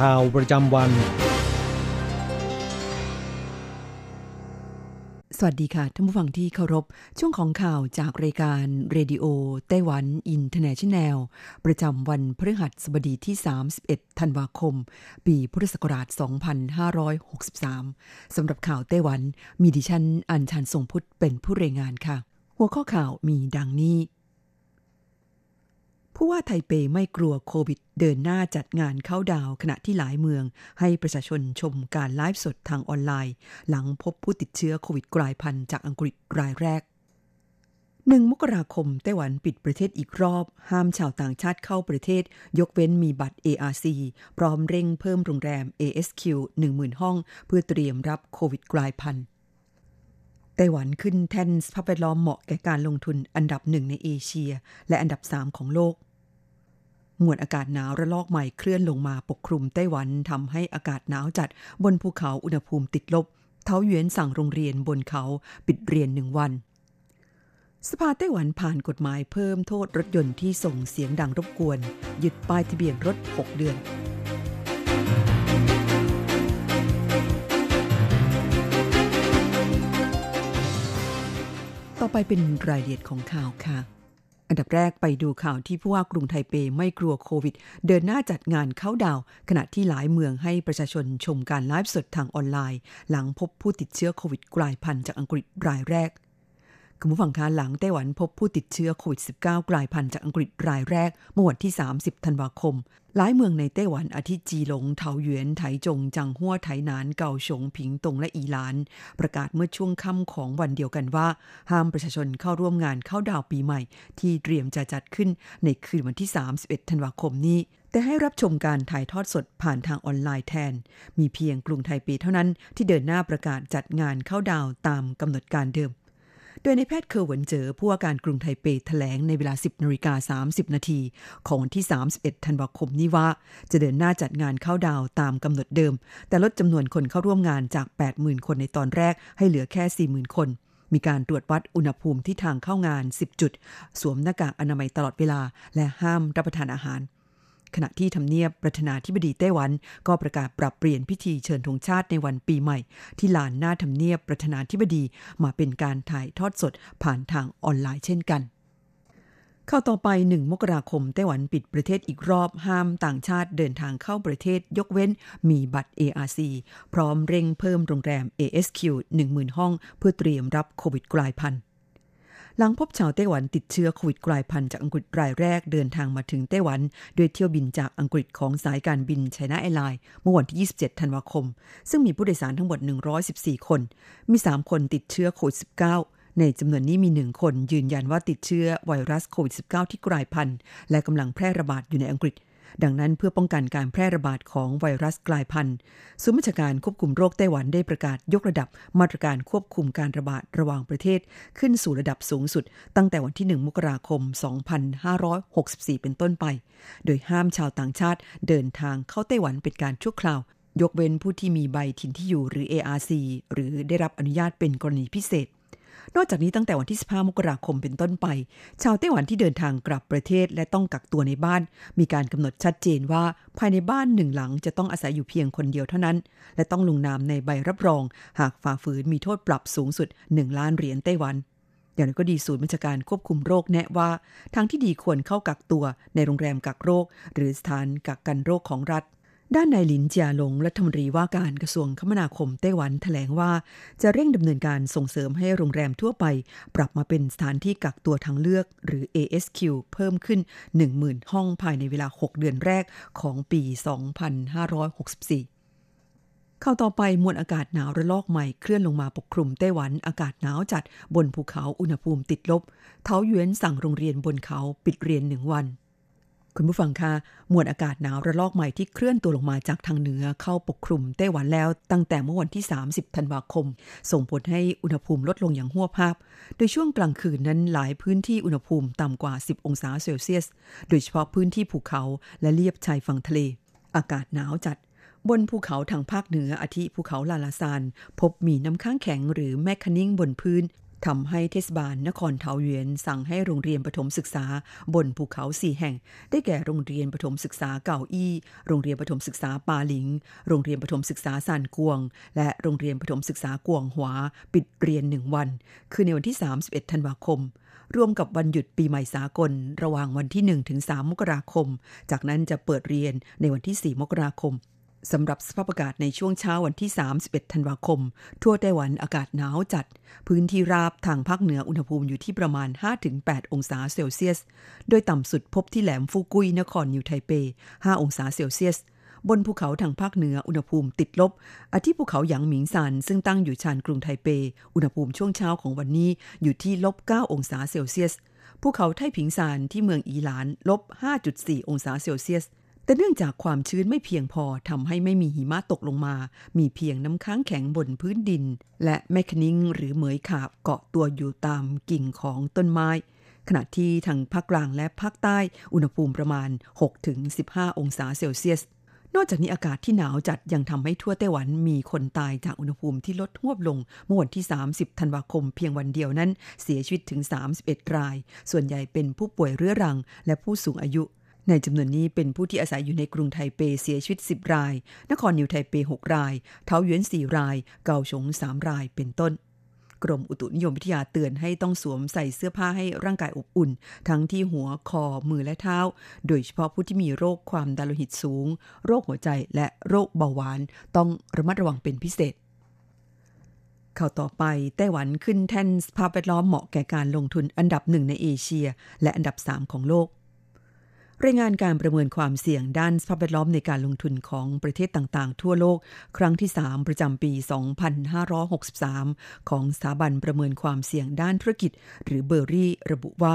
ข่าวประจำวัน สวัสดีค่ะท่านผู้ฟังที่เคารพ ช่วงของข่าวจากรายการ Radio Taiwan International ประจำวันพฤหัสบดีที่ 31 ธันวาคม ปีพุทธศักราช 2563 สำหรับข่าวไต้หวัน มีดิฉันอัญชันทรงพุทธเป็นผู้รายงานค่ะ หัวข้อข่าวมีดังนี้ ผู้ว่าไทเปไม่กลัวโควิด เดินหน้าจัดงานเข้าดาวขณะที่หลายเมือง ให้ประชาชนชมการไลฟ์สดทางออนไลน์ หลังพบผู้ติดเชื้อโควิดกลายพันธุ์จากอังกฤษรายแรกหนึ่งมกราคมไต้หวันปิดประเทศอีกรอบ ห้ามชาวต่างชาติเข้าประเทศ ยกเว้นมีบัตร ARC พร้อมเร่งเพิ่มโรงแรม ASQ 10,000 ห้อง เพื่อเตรียมรับโควิดกลายพันธุ์ไต้หวันขึ้นแท่นสภาพแวดล้อมเหมาะแก่การลงทุนอันดับหนึ่งในเอเชีย และอันดับสามของโลก มวลอากาศหนาวระลอกใหม่เคลื่อนลงมาปกคลุมไต้หวันทำให้อากาศหนาวจัดบนภูเขาอุณหภูมิติดลบ เท้าเหวียนสั่งโรงเรียนบนเขาปิดเรียนหนึ่งวัน สภาไต้หวันผ่านกฎหมายเพิ่มโทษรถยนต์ที่ส่งเสียงดังรบกวนยึดป้ายทะเบียนรถ 6 เดือนต่อไปเป็นรายละเอียดของข่าวค่ะ อันดับแรกไปดูข่าวที่ผู้ว่ากรุงไทเปไม่กลัวโควิด เดินหน้าจัดงานเข้าดาว ขณะที่หลายเมืองให้ประชาชนชมการไลฟ์สดทางออนไลน์ หลังพบผู้ติดเชื้อโควิดกลายพันธุ์จากอังกฤษรายแรกคุณผู้ฟังคะหลังไต้หวันพบผู้ติดเชื้อโควิด -19 กลายพันธุ์จากอังกฤษรายแรกเมื่อวันที่ 30 ธันวาคม หลายเมืองในไต้หวันอาทิจีหลงเถาหยวนไถจง จังหัวไถหนานเกาฉงผิงตงและอีหลาน ประกาศเมื่อช่วงค่ำของวันเดียวกันว่า ห้ามประชาชนเข้าร่วมงานเข้าดาวปีใหม่ ที่เตรียมจะจัดขึ้นในคืนวันที่ 31 ธันวาคมนี้แต่ให้รับชมการถ่ายทอดสดผ่านทางออนไลน์แทน มีเพียงกรุงไทเปเท่านั้นที่เดินหน้าประกาศจัดงานเข้าดาวตามกำหนดการเดิม โดยนายแพทย์เคอเหวินเจ๋อผู้ว่าการกรุงไทเปแถลงในเวลา 10นาฬิกา30 นาทีของวันที่ 31 ธันวาคมนี้ว่า จะเดินหน้าจัดงานเข้าดาวตามกำหนดเดิม แต่ลดจำนวนคนเข้าร่วมงานจาก 80,000 คนในตอนแรกให้เหลือแค่ 40,000 คนมีการตรวจวัดอุณหภูมิที่ทางเข้างาน 10 จุด สวมหน้ากากอนามัยตลอดเวลา และห้ามรับประทานอาหาร ขณะที่ทำเนียบประธานาธิบดีไต้หวัน ก็ประกาศปรับเปลี่ยนพิธีเชิญธงชาติในวันปีใหม่ ที่ลานหน้าทำเนียบประธานาธิบดีมาเป็นการถ่ายทอดสดผ่านทางออนไลน์เช่นกันเข้าต่อไป 1 มกราคมไต้หวันปิดประเทศอีกรอบห้ามต่างชาติเดินทางเข้าประเทศยกเว้นมีบัตร ARC พร้อมเร่งเพิ่มโรงแรม ASQ 10,000 ห้อง เพื่อเตรียมรับโควิดกลายพันธุ์ หลังพบชาวไต้หวันติดเชื้อโควิดกลายพันธุ์จากอังกฤษรายแรกเดินทางมาถึงไต้หวันด้วยเที่ยวบินจากอังกฤษของสายการบิน China Airlines เมื่อวันที่ 27 ธันวาคม ซึ่งมีผู้โดยสารทั้งหมด 114 คน มี 3 คนติดเชื้อโควิด -19 ในจำนวนนี้มี1คนยืนยันว่าติดเชื้อไวรัสโควิด -19 ที่กลายพันธุ์และกำลังแพร่ระบาดอยู่ในอังกฤษ ดังนั้นเพื่อป้องกันการแพร่ระบาดของไวรัสกลายพันธุ์ศูนย์บัญชาการควบคุมโรคไต้หวันได้ประกาศยกระดับมาตรการควบคุมการระบาดระหว่างประเทศ ขึ้นสู่ระดับสูงสุด ตั้งแต่วันที่ 1 มกราคม 2564 เป็นต้นไป โดยห้ามชาวต่างชาติเดินทางเข้าไต้หวันเป็นการชั่วคราวยกเว้นผู้ที่มีใบถิ่นที่อยู่หรือ ARC หรือได้รับอนุญาตเป็นกรณีพิเศษ นอกจากนี้ตั้งแต่วันที่ 15 มกราคมเป็นต้นไป ชาวไต้หวันที่เดินทางกลับประเทศและต้องกักตัวในบ้าน มีการกำหนดชัดเจนว่าภายในบ้านหนึ่งหลังจะต้องอาศัยอยู่เพียงคนเดียวเท่านั้น และต้องลงนามในใบรับรอง หากฝ่าฝืนมีโทษปรับสูงสุด 1 ล้านเหรียญไต้หวันอย่างไรก็ดีศูนย์บัญชาการควบคุมโรคแนะว่า ทางที่ดีควรเข้ากักตัวในโรงแรมกักโรค หรือสถานกักกันโรคของรัฐ ด้านนายหลินเจียหลงรัฐมนตรีว่าการกระทรวงคมนาคมไต้หวันแถลงว่า จะเร่งดำเนินการส่งเสริมให้โรงแรมทั่วไป ปรับมาเป็นสถานที่กักตัวทางเลือก หรือ ASQ เพิ่มขึ้น 10,000 ห้องภายในเวลา 6 เดือนแรกของปี 2564เข้าต่อไปมวลอากาศหนาวระลอกใหม่เคลื่อนลงมาปกคลุมไต้หวันอากาศหนาวจัดบนภูเขาอุณหภูมิติดลบ เทาหยวนสั่งโรงเรียนบนเขาปิดเรียนหนึ่งวัน คุณผู้ฟังคะมวลอากาศหนาวระลอกใหม่ที่เคลื่อนตัวลงมาจากทางเหนือเข้าปกคลุมไต้หวันแล้วตั้งแต่เมื่อวันที่ 30 ธันวาคม ส่งผลให้อุณหภูมิลดลงอย่างหัวภาพ โดยช่วงกลางคืนนั้นหลายพื้นที่อุณหภูมิต่ำกว่า 10 องศาเซลเซียส โดยเฉพาะพื้นที่ภูเขาและเลียบชายฝั่งทะเล อากาศหนาวจัด บนภูเขาทางภาคเหนืออาทิภูเขาลาลาซาน พบมีน้ำค้างแข็งหรือแมคคานิ่งบนพื้น ทำให้เทศบาลนครเทาเยนสั่งให้โรงเรียนประถมศึกษาบนภูเขาสี่แห่ง ได้แก่โรงเรียนประถมศึกษาเก่าอี้ โรงเรียนประถมศึกษาปาหลิง โรงเรียนประถมศึกษาซานกวง และโรงเรียนประถมศึกษากวงหวาปิดเรียนหนึ่งวัน คือในวันที่ 31 ธันวาคมรวมกับวันหยุดปีใหม่สากล ระหว่างวันที่ 1 ถึง 3 มกราคม จากนั้นจะเปิดเรียนในวันที่ 4 มกราคม สำหรับสภาพอากาศในช่วงเช้าวันที่ 31 ธันวาคม ทั่วไต้หวันอากาศหนาวจัด พื้นที่ราบทางภาคเหนืออุณหภูมิอยู่ที่ประมาณ 5-8 องศาเซลเซียส โดยต่ำสุดพบที่แหลมฟูกุยนครนิวไทเป 5 องศาเซลเซียส บนภูเขาทางภาคเหนืออุณหภูมิติดลบอาทิภูเขาหยางหมิงซานซึ่งตั้งอยู่ชานกรุงไทเป อุณหภูมิช่วงเช้าของวันนี้อยู่ที่ลบ 9 องศาเซลเซียส ภูเขาไทผิงซานที่เมืองอีหลานลบ 5.4 องศาเซลเซียส แต่เนื่องจากความชื้นไม่เพียงพอทำให้ไม่มีหิมะตกลงมา มีเพียงน้ำค้างแข็งบนพื้นดิน และแมคคนิงหรือเหมยขาบเกาะตัวอยู่ตามกิ่งของต้นไม้ ขณะที่ทางภาคกลางและภาคใต้อุณหภูมิประมาณ 6-15 องศาเซลเซียส นอกจากนี้อากาศที่หนาวจัดยังทำให้ทั่วไต้หวันมีคนตายจากอุณหภูมิที่ลดหวบลงเมื่อวันที่ 30 ธันวาคมเพียงวันเดียวนั้น เสียชีวิตถึง 31 ราย ส่วนใหญ่เป็นผู้ป่วยเรื้อรัง และผู้สูงอายุ ในจำนวนนี้เป็นผู้ที่อาศัยอยู่ในกรุงไทเปเสียชีวิต 10 ราย นครนิวไทเป 6 ราย เทาหยวน4 ราย เกาฉง 3 ราย เป็นต้น กรมอุตุนิยมวิทยาเตือนให้ต้องสวมใส่เสื้อผ้าให้ร่างกายอบอุ่น ทั้งที่หัว คอ มือและเท้า โดยเฉพาะผู้ที่มีโรคความดันโลหิตสูง โรคหัวใจและโรคเบาหวาน ต้องระมัดระวังเป็นพิเศษข่าวต่อไปไต้หวันขึ้นแท่นสภาพแวดล้อมเหมาะแก่การลงทุนอันดับหนึ่งในเอเชีย และอันดับ 3 ของโลก รายงานการประเมินความเสี่ยงด้านสภาพแวดล้อมในการลงทุนของประเทศต่างๆ ทั่วโลก ครั้งที่ 3 ประจำปี 2563 ของสถาบันประเมินความเสี่ยงด้านธุรกิจ หรือ BERI ระบุว่า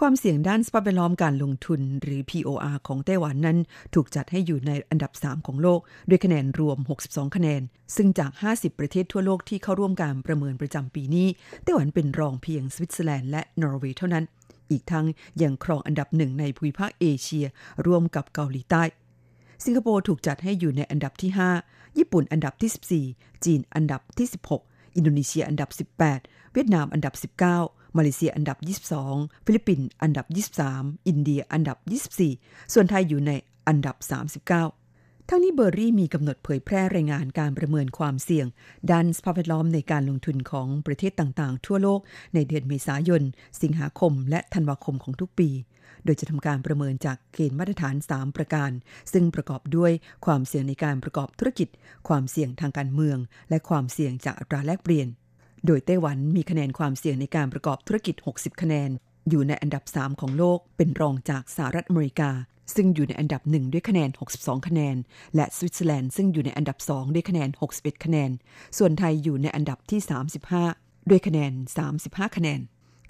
ความเสี่ยงด้านสภาพแวดล้อมการลงทุนหรือ POR ของไต้หวันนั้น ถูกจัดให้อยู่ในอันดับ 3 ของโลก ด้วยคะแนนรวม 62 คะแนน ซึ่งจาก 50 ประเทศทั่วโลกที่เข้าร่วมการประเมินประจำปีนี้ ไต้หวันเป็นรองเพียงสวิตเซอร์แลนด์และนอร์เวย์เท่านั้น อีกทั้งยังครองอันดับหนึ่งในภูมิภาคเอเชีย ร่วมกับเกาหลีใต้ สิงคโปร์ถูกจัดให้อยู่ในอันดับที่ 5 ญี่ปุ่นอันดับที่ 14 จีนอันดับที่ 16 อินโดนีเซียอันดับ 18 เวียดนามอันดับ 19 มาเลเซียอันดับ 22 ฟิลิปปินส์อันดับ 23 อินเดียอันดับ 24 ส่วนไทยอยู่ในอันดับ 39 ทั้งนี้ BERI มีกำหนดเผยแพร่รายงานการประเมินความเสี่ยง ด้านสภาพแวดล้อมในการลงทุนของประเทศต่างๆ ทั่วโลกในเดือนเมษายน สิงหาคม และธันวาคมของทุกปี โดยจะทำการประเมินจากเกณฑ์มาตรฐาน 3 ประการ ซึ่งประกอบด้วยความเสี่ยงในการประกอบธุรกิจ ความเสี่ยงทางการเมือง และความเสี่ยงจากอัตราแลกเปลี่ยน โดยไต้หวันมีคะแนนความเสี่ยงในการประกอบธุรกิจ 60 คะแนน อยู่ในอันดับ 3 ของโลก เป็นรองจากสหรัฐอเมริกา ซึ่งอยู่ในอันดับหนึ่งด้วยคะแนน 62 คะแนน และสวิตเซอร์แลนด์ซึ่งอยู่ในอันดับ 2 ด้วยคะแนน 61 คะแนน ส่วนไทยอยู่ในอันดับที่ 35 ด้วยคะแนน 35 คะแนน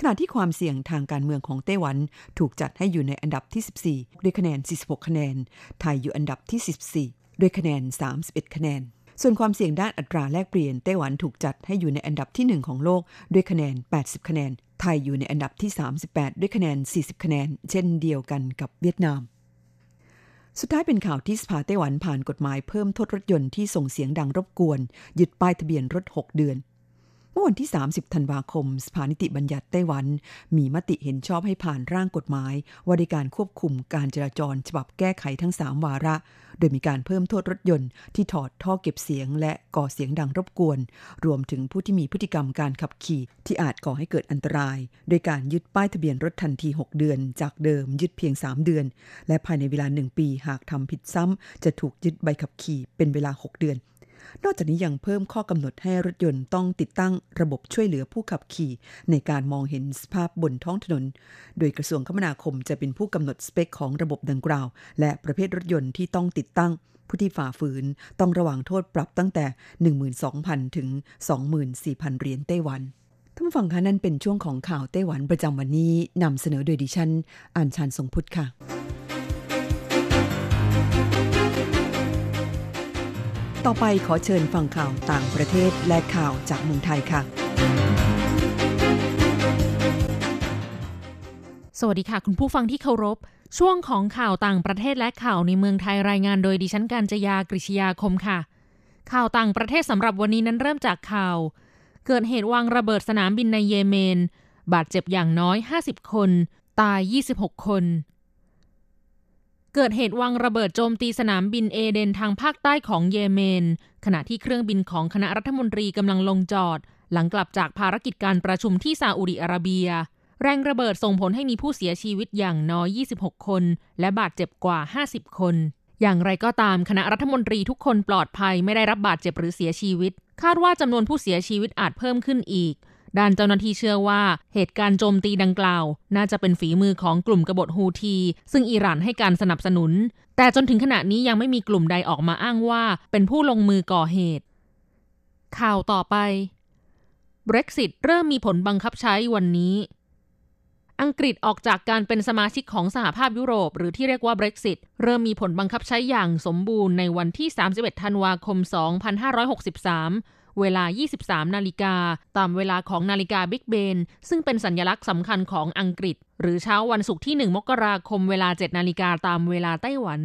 ขณะที่ความเสี่ยงทางการเมืองของไต้หวันถูกจัดให้อยู่ในอันดับที่ 14 ด้วยคะแนน 46 คะแนน ไทยอยู่อันดับที่ 14 ด้วยคะแนน 31 คะแนนส่วนความเสี่ยงด้านอัตราแลกเปลี่ยนไต้หวันถูกจัดให้อยู่ในอันดับที่ 1 ของโลกด้วยคะแนน 80 คะแนน ไทยอยู่ในอันดับที่ 38 ด้วยคะแนน 40 คะแนน เช่นเดียวกันกับเวียดนาม สุดท้ายเป็นข่าวที่สภาไต้หวันผ่านกฎหมายเพิ่มโทษรถยนต์ที่ส่งเสียงดังรบกวนยึดป้ายทะเบียนรถ 6 เดือน เมื่อวันที่ 30 ธันวาคม สภานิติบัญญัติไต้หวัน มีมติเห็นชอบให้ผ่านร่างกฎหมาย ว่าด้วยการควบคุมการจราจรฉบับแก้ไขทั้ง 3 วาระ โดยมีการเพิ่มโทษรถยนต์ที่ถอดท่อเก็บเสียง และก่อเสียงดังรบกวน รวมถึงผู้ที่มีพฤติกรรมการขับขี่ที่อาจก่อให้เกิดอันตราย โดยการยึดป้ายทะเบียนรถทันที 6 เดือน จากเดิมยึดเพียง 3 เดือน และภายในเวลา 1 ปีหากทำผิดซ้ำจะถูกยึดใบขับขี่เป็นเวลา 6 เดือน นอกจากนี้ยังเพิ่มข้อกำหนดให้รถยนต์ต้องติดตั้งระบบช่วยเหลือผู้ขับขี่ ในการมองเห็นสภาพบนท้องถนน โดยกระทรวงคมนาคมจะเป็นผู้กำหนดสเปคของระบบดังกล่าว และประเภทรถยนต์ที่ต้องติดตั้งผู้ที่ฝ่าฝืนต้องระวังโทษปรับตั้งแต่ 12,000 ถึง 24,000 เหรียญไต้หวันท่านฟังคะนั่นเป็นช่วงของข่าวไต้หวันประจำวันนี้นำเสนอโดยดิฉันอัญชันทรงพุทธค่ะ ต่อไปขอเชิญฟังข่าวต่างประเทศและข่าวจากเมืองไทยค่ะ สวัสดีค่ะ คุณผู้ฟังที่เคารพ ช่วงของข่าวต่างประเทศและข่าวในเมืองไทยรายงานโดยดิฉันการจยากริชยาคมค่ะ ข่าวต่างประเทศสำหรับวันนี้นั้นเริ่มจากข่าว เกิดเหตุวางระเบิดสนามบินในเยเมน บาดเจ็บอย่างน้อย 50 คน ตาย 26 คน เกิดเหตุวางระเบิดโจมตีสนามบินเอเดนทางภาคใต้ของเยเมน ขณะที่เครื่องบินของคณะรัฐมนตรีกำลังลงจอด หลังกลับจากภารกิจการประชุมที่ซาอุดิอาระเบีย แรงระเบิดส่งผลให้มีผู้เสียชีวิตอย่างน้อย 26 คน และบาดเจ็บกว่า 50 คน อย่างไรก็ตามคณะรัฐมนตรีทุกคนปลอดภัยไม่ได้รับบาดเจ็บหรือเสียชีวิต คาดว่าจำนวนผู้เสียชีวิตอาจเพิ่มขึ้นอีก ด้านเจ้าหน้าที่เชื่อว่าเหตุการณ์โจมตีดังกล่าว น่าจะเป็นฝีมือของกลุ่มกบฏฮูที ซึ่งอิหร่านให้การสนับสนุน แต่จนถึงขณะนี้ยังไม่มีกลุ่มใดออกมาอ้างว่า เป็นผู้ลงมือก่อเหตุ ข่าวต่อไป Brexit เริ่มมีผลบังคับใช้วันนี้อังกฤษออกจากการเป็นสมาชิกของสหภาพยุโรป หรือที่เรียกว่า Brexit เริ่มมีผลบังคับใช้อย่างสมบูรณ์ในวันที่ 31 ธันวาคม 2563 เวลา 23 นาฬิกา ตามเวลาของนาฬิกาบิ๊กเบน ซึ่งเป็นสัญลักษณ์สำคัญของอังกฤษ หรือเช้าวันศุกร์ที่ 1 มกราคมเวลา 7 นาฬิกาตามเวลาไต้หวัน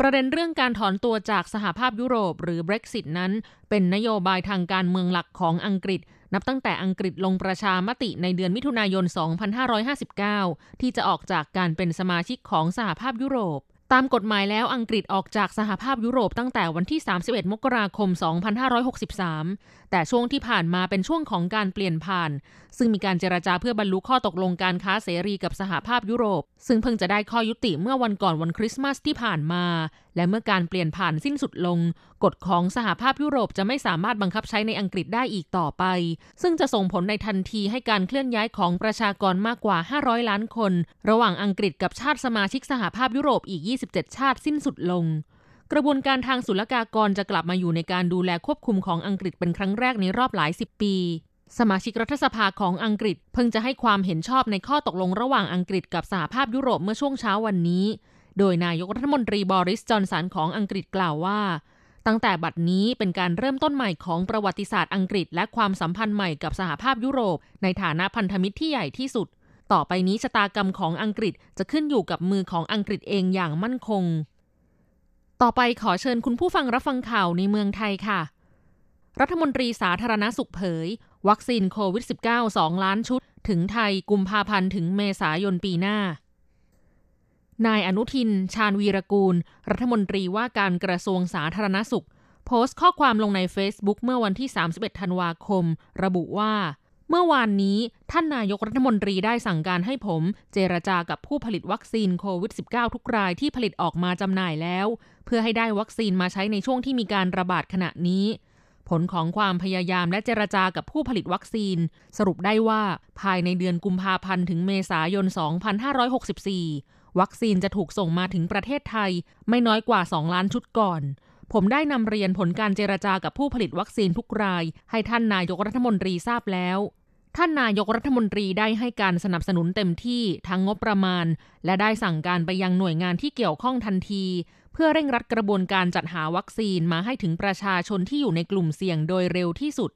ประเด็นเรื่องการถอนตัวจากสหภาพยุโรปหรือ Brexit นั้น เป็นนโยบายทางการเมืองหลักของอังกฤษนับตั้งแต่อังกฤษลงประชามติในเดือนมิถุนายน 2559 ที่จะออกจากการเป็นสมาชิกของสหภาพยุโรป ตามกฎหมายแล้วอังกฤษออกจากสหภาพยุโรปตั้งแต่วันที่ 31 มกราคม 2563 แต่ช่วงที่ผ่านมาเป็นช่วงของการเปลี่ยนผ่าน ซึ่งมีการเจราจาเพื่อบรรลุข้อตกลงการค้าเสรีกับสหภาพยุโรป ซึ่งเพิ่งจะได้ข้อยุติเมื่อวันก่อนวันคริสต์มาสที่ผ่านมา และเมื่อการเปลี่ยนผ่านสิ้นสุดลง กฎของสหภาพยุโรปจะไม่สามารถบังคับใช้ในอังกฤษได้อีกต่อไป ซึ่งจะส่งผลในทันทีให้การเคลื่อนย้ายของประชากรมากกว่า 500 ล้านคน ระหว่างอังกฤษกับชาติสมาชิกสหภาพยุโรปอีก 27 ชาติสิ้นสุดลง กระบวนการทางศุลกากรจะกลับมาอยู่ในการดูแลควบคุมของอังกฤษเป็นครั้งแรกในรอบหลายสิบปี สมาชิกรัฐสภาของอังกฤษเพิ่งจะให้ความเห็นชอบในข้อตกลงระหว่างอังกฤษกับสหภาพยุโรปเมื่อช่วงเช้าวันนี้ โดยนายกรัฐมนตรีบอริสจอนสันของอังกฤษกล่าวว่า ตั้งแต่บัดนี้เป็นการเริ่มต้นใหม่ของประวัติศาสตร์อังกฤษ และความสัมพันธ์ใหม่กับสหภาพยุโรป ในฐานะพันธมิตรที่ใหญ่ที่สุด ต่อไปนี้ชะตากรรมของอังกฤษจะขึ้นอยู่กับมือของอังกฤษเองอย่างมั่นคง ต่อไปขอเชิญคุณผู้ฟังรับฟังข่าวในเมืองไทยค่ะ รัฐมนตรีสาธารณสุขเผย วัคซีนโควิด -19 2 ล้านชุด ถึงไทยกุมภาพันธ์ถึงเมษายนปีหน้า นายอนุทิน ชาญวีรกูล รัฐมนตรีว่าการกระทรวงสาธารณสุข โพสต์ข้อความลงใน Facebook เมื่อวันที่ 31 ธันวาคม ระบุว่า เมื่อวานนี้ท่านนายกรัฐมนตรีได้สั่งการให้ผม เจรจากับผู้ผลิตวัคซีนโควิด -19 ทุกรายที่ผลิตออกมาจำหน่ายแล้ว เพื่อให้ได้วัคซีนมาใช้ในช่วงที่มีการระบาดขณะนี้ ผลของความพยายามและเจรจากับผู้ผลิตวัคซีน สรุปได้ว่าภายในเดือนกุมภาพันธ์ถึงเมษายน 2564 วัคซีนจะถูกส่งมาถึงประเทศไทย ไม่น้อยกว่า 2 ล้านชุดก่อนผมได้นำเรียนผลการเจรจากับผู้ผลิตวัคซีนทุกราย ให้ท่านนายกรัฐมนตรีทราบแล้ว ท่านนายกรัฐมนตรีได้ให้การสนับสนุนเต็มที่ทั้งงบประมาณ และได้สั่งการไปยังหน่วยงานที่เกี่ยวข้องทันที เพื่อเร่งรัดกระบวนการจัดหาวัคซีนมาให้ถึงประชาชนที่อยู่ในกลุ่มเสี่ยงโดยเร็วที่สุด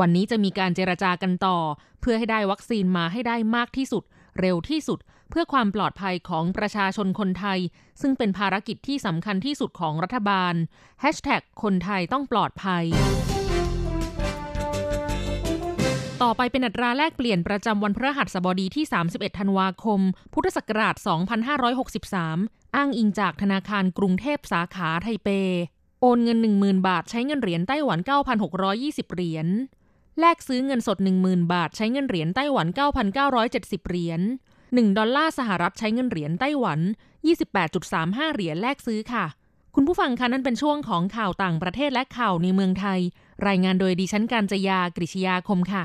วันนี้จะมีการเจรจากันต่อ เพื่อให้ได้วัคซีนมาให้ได้มากที่สุด เร็วที่สุด เพื่อความปลอดภัยของประชาชนคนไทย ซึ่งเป็นภารกิจที่สำคัญที่สุดของรัฐบาลคนไทยต้องปลอดภัย ต่อไปเป็นอัตราแลกเปลี่ยนประจำวันพฤหัสบดีที่ 31 ธันวาคม พุทธศักราช 2563 อ้างอิงจากธนาคารกรุงเทพสาขาไทเป โอนเงิน 10,000 บาทใช้เงินเหรียญไต้หวัน 9,620 เหรียญ แลกซื้อเงินสด 10,000 บาทใช้เงินเหรียญไต้หวัน 9,970 เหรียญ 1 ดอลลาร์สหรัฐใช้เงินเหรียญไต้หวัน 28.35 เหรียญแลกซื้อค่ะ คุณผู้ฟังคะนั่นเป็นช่วงของข่าวต่างประเทศและข่าวในเมืองไทย รายงานโดยดิฉันการจยากริชยาคมค่ะ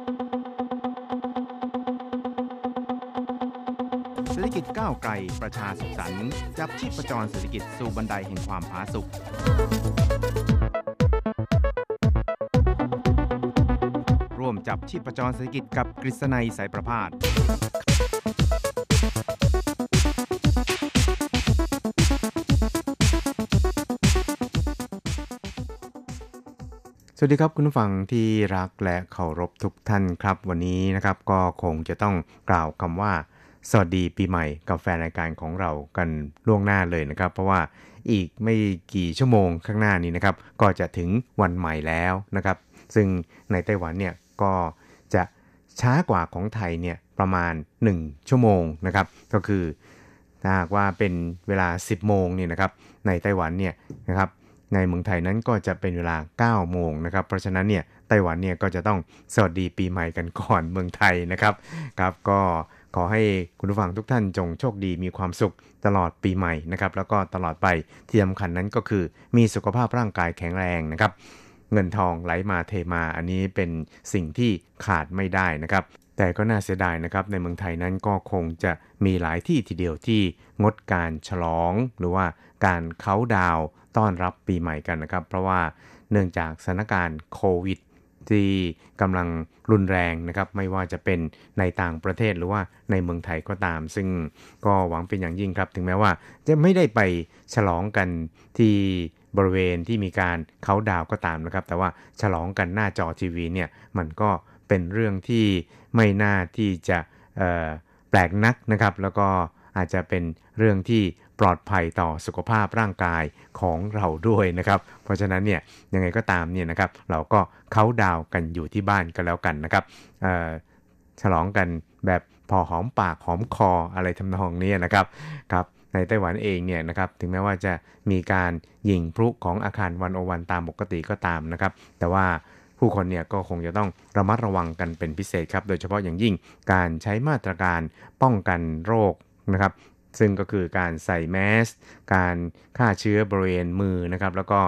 กิจก้าวไกลประชาสุขสันต์จับชีพประจรเศรษฐกิจสู่บันไดแห่งความผาสุกร่วมจับชีพประจรเศรษฐกิจกับกฤษณัยสายประพาสสวัสดีครับคุณผู้ฟังที่รักและเคารพทุกท่านครับ วันนี้นะครับก็คงจะต้องกล่าวคำว่า สวัสดีปีใหม่กับแฟนรายการของเรากันล่วงหน้าเลยนะครับ เพราะว่าอีกไม่กี่ชั่วโมงข้างหน้านี้นะครับ ก็จะถึงวันใหม่แล้วนะครับ ซึ่งในไต้หวันเนี่ยก็จะช้ากว่าของไทยเนี่ยประมาณ 1 ชั่วโมงนะครับ ก็คือถ้าหากว่าเป็นเวลา 10 โมงเนี่ยนะครับในไต้หวันเนี่ยนะครับในเมืองไทยนั้นก็จะเป็นเวลา 9 โมงนะครับ เพราะฉะนั้นเนี่ยไต้หวันเนี่ยก็จะต้องสวัสดีปีใหม่กันก่อนเมืองไทยนะครับครับก็ ขอให้คุณผู้ฟังทุกท่านจงโชคดีมีความสุขตลอดปีใหม่นะครับแล้วก็ตลอดไปที่สำคัญนั้นก็คือมีสุขภาพร่างกายแข็งแรงนะครับเงินทองไหลมาเทมาอันนี้เป็นสิ่งที่ขาดไม่ได้นะครับ แต่ก็น่าเสียดายนะครับ ในเมืองไทยนั้นก็คงจะมีหลายที่ทีเดียวที่งดการฉลอง หรือว่าการเค้าดาวต้อนรับปีใหม่กันนะครับ เพราะว่าเนื่องจากสถานการณ์โควิด ที่กำลังรุนแรงนะครับ ไม่ว่าจะเป็นในต่างประเทศหรือว่าในเมืองไทยก็ตาม ซึ่งก็หวังเป็นอย่างยิ่งครับ ถึงแม้ว่าจะไม่ได้ไปฉลองกันที่บริเวณที่มีการเขาดาวก็ตามนะครับ แต่ว่าฉลองกันหน้าจอทีวีเนี่ยมันก็เป็นเรื่องที่ไม่น่าที่จะแปลกนักนะครับ แล้วก็อาจจะเป็นเรื่องที่ปลอดภัยต่อสุขภาพร่างกายของเราด้วยนะครับ เพราะฉะนั้นเนี่ยยังไงก็ตามเนี่ยนะครับ เราก็เขาดาวกันอยู่ที่บ้านก็แล้วกันนะครับฉลองกันแบบพอหอมปากหอมคออะไรทำนองนี้นะครับครับในไต้หวันเองเนี่ยนะครับถึงแม้ว่าจะมีการยิงพลุของอาคารวันโอวันตามปกติก็ตามนะครับ แต่ว่าผู้คนเนี่ยก็คงจะต้องระมัดระวังกันเป็นพิเศษครับ โดยเฉพาะอย่างยิ่งการใช้มาตรการป้องกันโรคนะครับ ซึ่งก็คือการใส่แมส การฆ่าเชื้อบริเวณมือนะครับ แล้วก็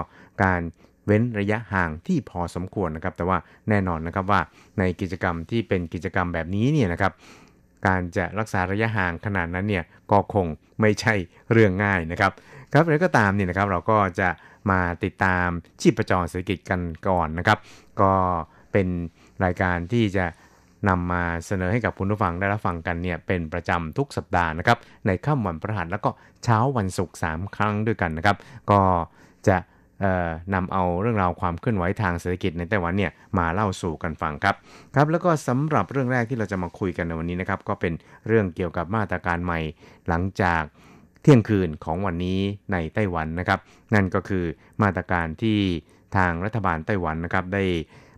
การเว้นระยะห่างที่พอสมควรนะครับ แต่ว่าแน่นอนนะครับว่าในกิจกรรมที่เป็นกิจกรรมแบบนี้เนี่ยนะครับ การจะรักษาระยะห่างขนาดนั้นเนี่ยก็คงไม่ใช่เรื่องง่ายนะครับ ครับแล้วก็ตามเนี่ยนะครับเราก็จะมาติดตามชีพจรเศรษฐกิจกันก่อนนะครับ ก็เป็นรายการที่จะ นำมาเสนอให้กับคุณผู้ฟังได้รับฟังกันเนี่ยเป็นประจำทุกสัปดาห์นะครับในค่ำวันพฤหัสแล้วก็เช้าวันศุกร์3ครั้งด้วยกันนะครับ ก็จะนำเอาเรื่องราวความเคลื่อนไหวทางเศรษฐกิจในไต้หวันเนี่ยมาเล่าสู่กันฟังครับครับ แล้วก็สำหรับเรื่องแรกที่เราจะมาคุยกันในวันนี้นะครับก็เป็นเรื่องเกี่ยวกับมาตรการใหม่ หลังจากเที่ยงคืนของวันนี้ในไต้หวันนะครับ นั่นก็คือมาตรการที่ทางรัฐบาลไต้หวันนะครับได้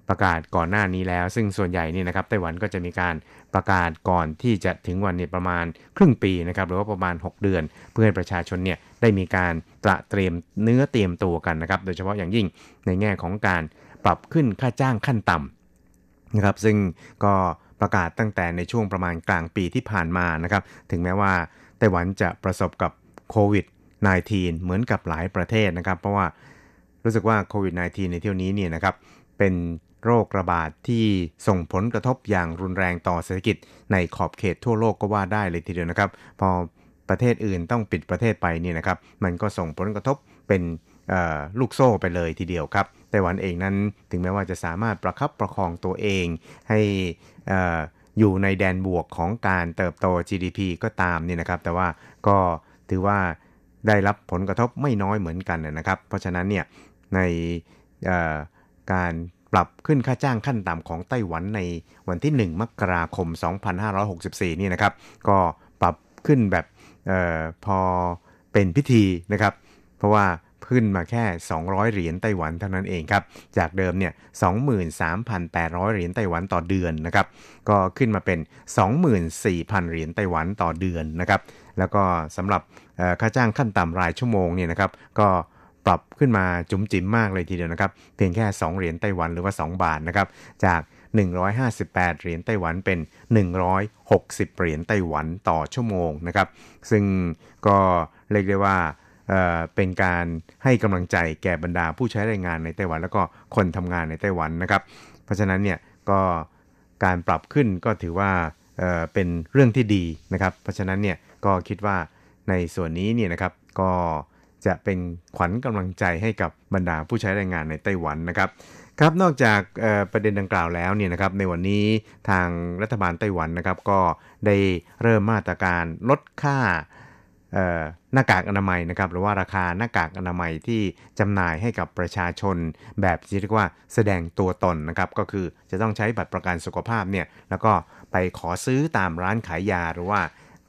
ประกาศก่อนหน้านี้แล้ว ซึ่งส่วนใหญ่นี่นะครับไต้หวันก็จะมีการประกาศก่อนที่จะถึงวันนี้ประมาณครึ่งปีนะครับหรือว่าประมาณ 6 เดือน เพื่อให้ประชาชนเนี่ยได้มีการตระเตรียมเนื้อเตรียมตัวกันนะครับ โดยเฉพาะอย่างยิ่งในแง่ของการปรับขึ้นค่าจ้างขั้นต่ำนะครับ ซึ่งก็ประกาศตั้งแต่ในช่วงประมาณกลางปีที่ผ่านมานะครับ ถึงแม้ว่าไต้หวันจะประสบกับโควิด -19 เหมือนกับหลายประเทศนะครับ เพราะว่ารู้สึกว่าโควิด -19 ในเที่ยวนี้เนี่ยนะครับเป็น โรคระบาดที่ส่งผลกระทบอย่างรุนแรงต่อเศรษฐกิจในขอบเขตทั่วโลกก็ว่าได้เลยทีเดียวนะครับ พอประเทศอื่นต้องปิดประเทศไปนี่นะครับ มันก็ส่งผลกระทบเป็นลูกโซ่ไปเลยทีเดียวครับไต้หวันเองนั้นถึงแม้ว่าจะสามารถประคับประคองตัวเองให้อยู่ในแดนบวกของการเติบโต GDP ก็ตามนี่นะครับ แต่ว่าก็ถือว่าได้รับผลกระทบไม่น้อยเหมือนกันนะครับ เพราะฉะนั้นเนี่ยในการ ปรับขึ้นค่าจ้างขั้นต่ำของไต้หวันในวันที่ 1 มกราคม 2564 นี่นะครับ ก็ปรับขึ้นแบบออพอเป็นพิธีนะครับ เพราะว่าขึ้นมาแค่ 200 เหรียญไต้หวันเท่านั้นเองครับ จากเดิมเนี่ย 23,800 เหรียญไต้หวันต่อเดือนนะครับ ก็ขึ้นมาเป็น 24,000 เหรียญไต้หวันต่อเดือนนะครับ แล้วก็สำหรับค่าจ้างขั้นต่ำรายชั่วโมงเนี่ยนะครับ ก็ ปรับขึ้นมาจุ๋มจิ๋มมากเลยทีเดียวนะครับ เพียงแค่ 2 เหรียญไต้หวันหรือว่า 2 บาทนะครับจาก 158 เหรียญไต้หวันเป็น 160 เหรียญไต้หวันต่อชั่วโมงนะครับ ซึ่งก็เรียกได้ว่าเป็นการให้กำลังใจแก่บรรดาผู้ใช้แรงงานในไต้หวัน แล้วก็คนทำงานในไต้หวันนะครับ เพราะฉะนั้นเนี่ยก็การปรับขึ้นก็ถือว่าเป็นเรื่องที่ดีนะครับ เพราะฉะนั้นเนี่ยก็คิดว่าในส่วนนี้เนี่ยนะครับก็ จะเป็นขวัญกำลังใจให้กับบรรดาผู้ใช้แรงงานในไต้หวันนะครับครับนอกจากประเด็นดังกล่าวแล้วเนี่ยนะครับในวันนี้ทางรัฐบาลไต้หวันนะครับก็ได้เริ่มมาตรการลดค่าหน้ากากอนามัยนะครับหรือว่าราคาหน้ากากอนามัยที่จำหน่ายให้กับประชาชน แบบที่เรียกว่าแสดงตัวตนนะครับก็คือจะต้องใช้บัตรประกันสุขภาพเนี่ยแล้วก็ไปขอซื้อตามร้านขายยาหรือว่า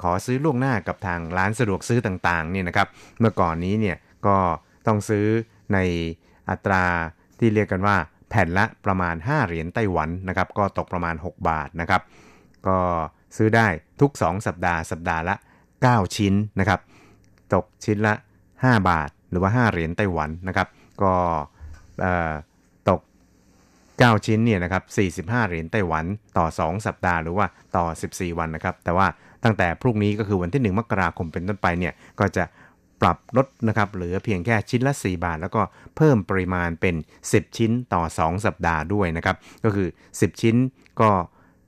ขอซื้อล่วงหน้ากับทางร้านสะดวกซื้อต่างๆเนี่ยนะครับ เมื่อก่อนนี้เนี่ยก็ต้องซื้อในอัตราที่เรียกกันว่าแผ่นละประมาณ 5 เหรียญไต้หวันนะครับ ก็ตกประมาณ 6 บาทนะครับ ก็ซื้อได้ทุก 2 สัปดาห์ สัปดาห์ละ 9 ชิ้นนะครับ ตกชิ้นละ 5 บาทหรือว่า 5 เหรียญไต้หวันนะครับ ก็ตก 9 ชิ้นเนี่ยนะครับ45 เหรียญไต้หวันต่อ 2 สัปดาห์หรือว่าต่อ 14 วันนะครับ แต่ว่า ตั้งแต่พรุ่งนี้ก็คือวันที่ 1 มกราคมเป็นต้นไปเนี่ยก็จะปรับลดนะครับเหลือเพียงแค่ชิ้นละ 4 บาท แล้วก็เพิ่มปริมาณเป็น 10 ชิ้นต่อ 2 สัปดาห์ด้วยนะครับ ก็คือ 10 ชิ้นก็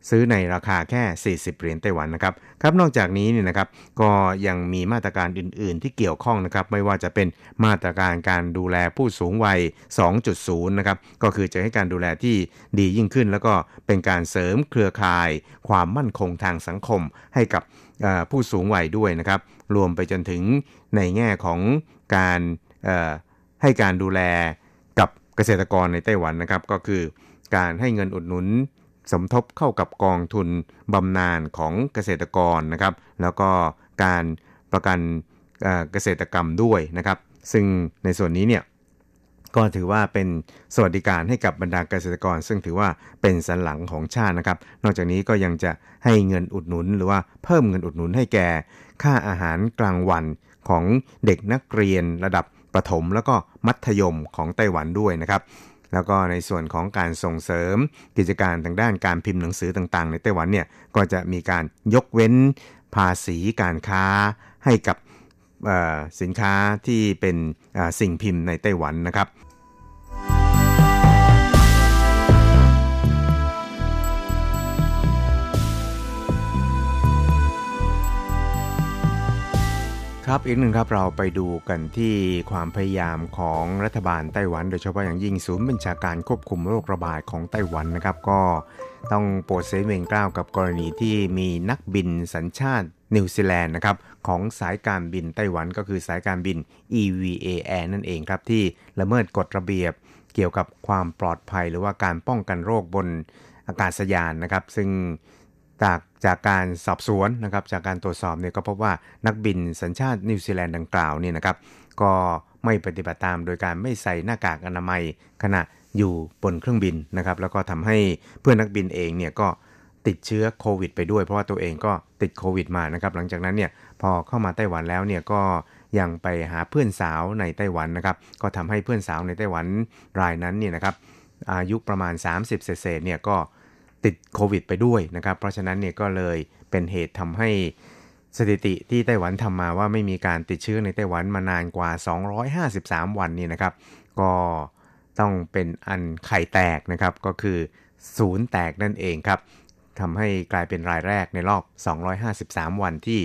ซื้อในราคาแค่ 40 เหรียญไต้หวันนะครับครับนอกจากนี้เนี่ยนะครับก็ยังมีมาตรการอื่น ๆ ที่เกี่ยวข้องนะครับไม่ว่าจะเป็นมาตรการการดูแลผู้สูงวัย 2.0 นะครับก็คือจะให้การดูแลที่ดียิ่งขึ้น แล้วก็เป็นการเสริมเครือข่าย ความมั่นคงทางสังคมให้กับผู้สูงวัยด้วยนะครับรวมไปจนถึงในแง่ของการให้การดูแลกับเกษตรกรในไต้หวันนะครับก็คือการให้เงินอุดหนุน สมทบเข้ากับกองทุนบำนาญของเกษตรกรนะครับ แล้วก็การประกันเกษตรกรรมด้วยนะครับ ซึ่งในส่วนนี้เนี่ยก็ถือว่าเป็นสวัสดิการให้กับบรรดาเกษตรกร ซึ่งถือว่าเป็นสันหลังของชาตินะครับ นอกจากนี้ก็ยังจะให้เงินอุดหนุน หรือว่าเพิ่มเงินอุดหนุนให้แก่ ค่าอาหารกลางวันของเด็กนักเรียนระดับประถมแล้วก็มัธยมของไต้หวันด้วยนะครับ แล้วก็ในส่วนของการส่งเสริมกิจการทางด้านการพิมพ์หนังสือต่างๆ ในไต้หวันเนี่ยก็จะมีการยกเว้นภาษีการค้าให้กับสินค้าที่เป็นสิ่งพิมพ์ในไต้หวันนะครับ ครับอีกหนึ่งครับเราไปดูกันที่ความพยายามของรัฐบาลไต้หวัน โดยเฉพาะอย่างยิ่งศูนย์บัญชาการควบคุมโรคระบาดของไต้หวันนะครับ ก็ต้องปวดเศียรเวียนเกล้ากับกรณีที่มีนักบินสัญชาตินิวซีแลนด์นะครับของสายการบินไต้หวันก็คือสายการบิน EVA Air นั่นเองครับ ที่ละเมิดกฎระเบียบเกี่ยวกับความปลอดภัย หรือว่าการป้องกันโรคบนอากาศยานนะครับ ซึ่ง จากจากการสอบสวนนะครับจากการตรวจสอบเนี่ยก็พบว่านักบินสัญชาตินิวซีแลนด์ดังกล่าวเนี่ยนะครับก็ไม่ปฏิบัติตามโดยการไม่ใส่หน้ากากอนามัย ขณะอยู่บนเครื่องบินนะครับแล้วก็ทำให้เพื่อนนักบินเองเนี่ยก็ติดเชื้อโควิดไปด้วยเพราะว่าตัวเองก็ติดโควิดมานะครับหลังจากนั้นเนี่ยพอเข้ามาไต้หวันแล้วเนี่ยก็ยังไปหาเพื่อนสาวในไต้หวันนะครับก็ทำให้เพื่อนสาวในไต้หวันรายนั้นเนี่ยนะครับอายุประมาณ 30 เศษเนี่ยก็ ติดโควิดไปด้วยนะครับ เพราะฉะนั้นเนี่ยก็เลยเป็นเหตุทำให้สถิติที่ไต้หวันทำมาว่าไม่มีการติดเชื้อในไต้หวันมานานกว่า 253 วันนี่นะครับ ก็ต้องเป็นอันไข่แตกนะครับ ก็คือศูนย์แตกนั่นเองครับทำให้กลายเป็นรายแรกในรอบ 253 วันที่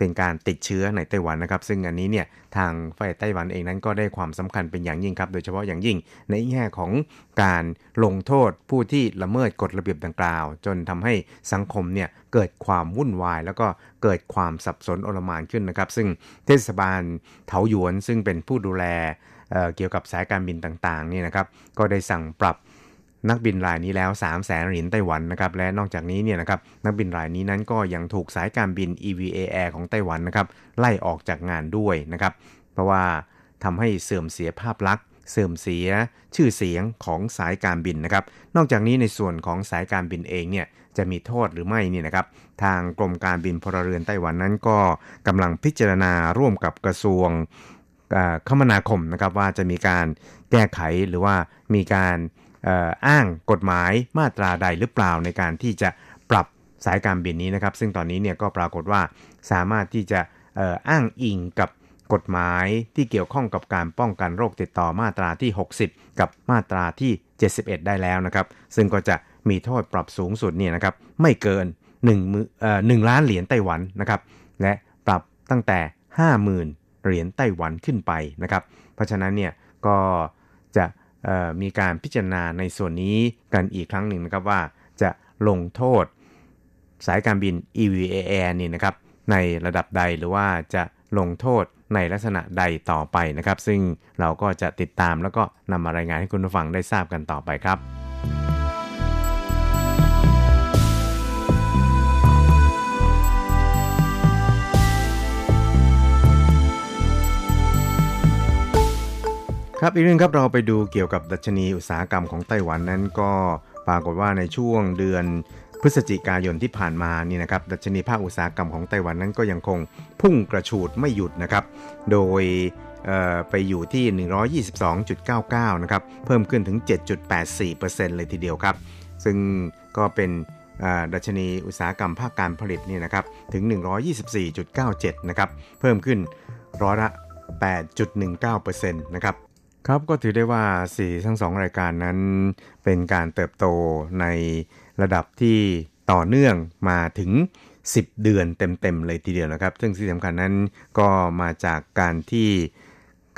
เป็นการติดเชื้อในไต้หวันนะครับ ซึ่งอันนี้เนี่ยทางฝ่ายไต้หวันเองนั้นก็ได้ความสำคัญเป็นอย่างยิ่งครับ โดยเฉพาะอย่างยิ่งในแง่ของการลงโทษผู้ที่ละเมิดกฎระเบียบดังกล่าว จนทำให้สังคมเนี่ยเกิดความวุ่นวาย แล้วก็เกิดความสับสนโอลมานขึ้นนะครับ ซึ่งเทศบาลเถาหยวนซึ่งเป็นผู้ดูแลเเกี่ยวกับสายการบินต่างๆนี่นะครับ ก็ได้สั่งปรับ นักบินรายนี้แล้ว 3 0 0แสนเหรียญไต้หวันนะครับ และนอกจากนี้เนี่ยนะครับนักบินรายนี้นั้นก็ยังถูกสายการบิน EVA Air ของไต้หวันนะครับไล่ออกจากงานด้วยนะครับ เพราะว่าทำให้เสื่อมเสียภาพลักษณ์ เสื่อมเสียชื่อเสียงของสายการบินนะครับ นอกจากนี้ในส่วนของสายการบินเองเนี่ยจะมีโทษหรือไม่นี่นะครับ ทางกรมการบินพลเรือนไต้หวันนั้นก็กำลังพิจารณาร่วมกับกระทรวงคมนาคมนะครับว่าจะมีการแก้ไขหรือว่ามีการ อ้างกฎหมายมาตราใดหรือเปล่าในการที่จะปรับสายการบินนี้นะครับ ซึ่งตอนนี้เนี่ยก็ปรากฏว่าสามารถที่จะอ้างอิงกับกฎหมายที่เกี่ยวข้องกับการป้องกันโรคติดต่อมาตราที่ 60 กับมาตราที่ 71 ได้แล้วนะครับ ซึ่งก็จะมีโทษปรับสูงสุดเนี่ยนะครับไม่เกิน1มือเอ่อ1ล้านเหรียญไต้หวันนะครับและปรับตั้งแต่ 50,000 เหรียญไต้หวันขึ้นไปนะครับ เพราะฉะนั้นเนี่ยก็จะ มีการพิจารณาในส่วนนี้กันอีกครั้งหนึ่งนะครับว่าจะลงโทษสายการบิน EVA Air นี่นะครับในระดับใดหรือว่าจะลงโทษในลักษณะใดต่อไปนะครับ ซึ่งเราก็จะติดตามแล้วก็นำมารายงานให้คุณผู้ฟังได้ทราบกันต่อไปครับ ครับอีกเรื่องครับเราไปดูเกี่ยวกับดัชนีอุตสาหกรรมของไต้หวันนั้นก็ปรากฏว่าในช่วงเดือนพฤศจิกายนที่ผ่านมานี่นะครับดัชนีภาคอุตสาหกรรมของไต้หวันนั้นก็ยังคงพุ่งกระฉูดไม่หยุดนะครับ โดยไปอยู่ที่ 122.99 นะครับ เพิ่มขึ้นถึง 7.84%เลยทีเดียวครับ ซึ่งก็เป็นดัชนีอุตสาหกรรมภาคการผลิตนี่นะครับ ถึง 124.97 นะครับ เพิ่มขึ้นร้อยละ 8.19%นะครับ ครับก็ถือได้ว่าสี่ทั้งสองรายการนั้น เป็นการเติบโตในระดับที่ต่อเนื่องมาถึง 10 เดือนเต็มๆเลยทีเดียวนะครับ ซึ่งที่สำคัญนั้นก็มาจากการที่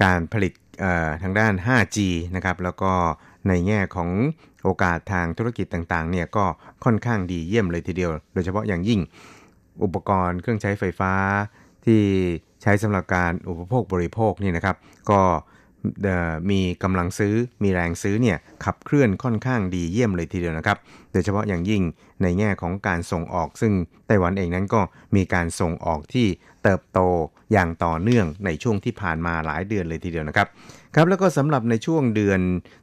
การผลิตทางด้าน 5G นะครับ แล้วก็ในแง่ของโอกาสทางธุรกิจต่างๆ เนี่ยก็ค่อนข้างดีเยี่ยมเลยทีเดียว โดยเฉพาะอย่างยิ่งอุปกรณ์เครื่องใช้ไฟฟ้าที่ใช้สำหรับการอุปโภคบริโภคนี่นะครับ ก็ มีกำลังซื้อมีแรงซื้อเนี่ยขับเคลื่อนค่อนข้างดีเยี่ยมเลยทีเดียวนะครับ โดยเฉพาะอย่างยิ่งในแง่ของการส่งออก ซึ่งไต้หวันเองนั้นก็มีการส่งออกที่เติบโตอย่างต่อเนื่องในช่วงที่ผ่านมาหลายเดือนเลยทีเดียวนะครับครับแล้วก็สำหรับในช่วงเดือน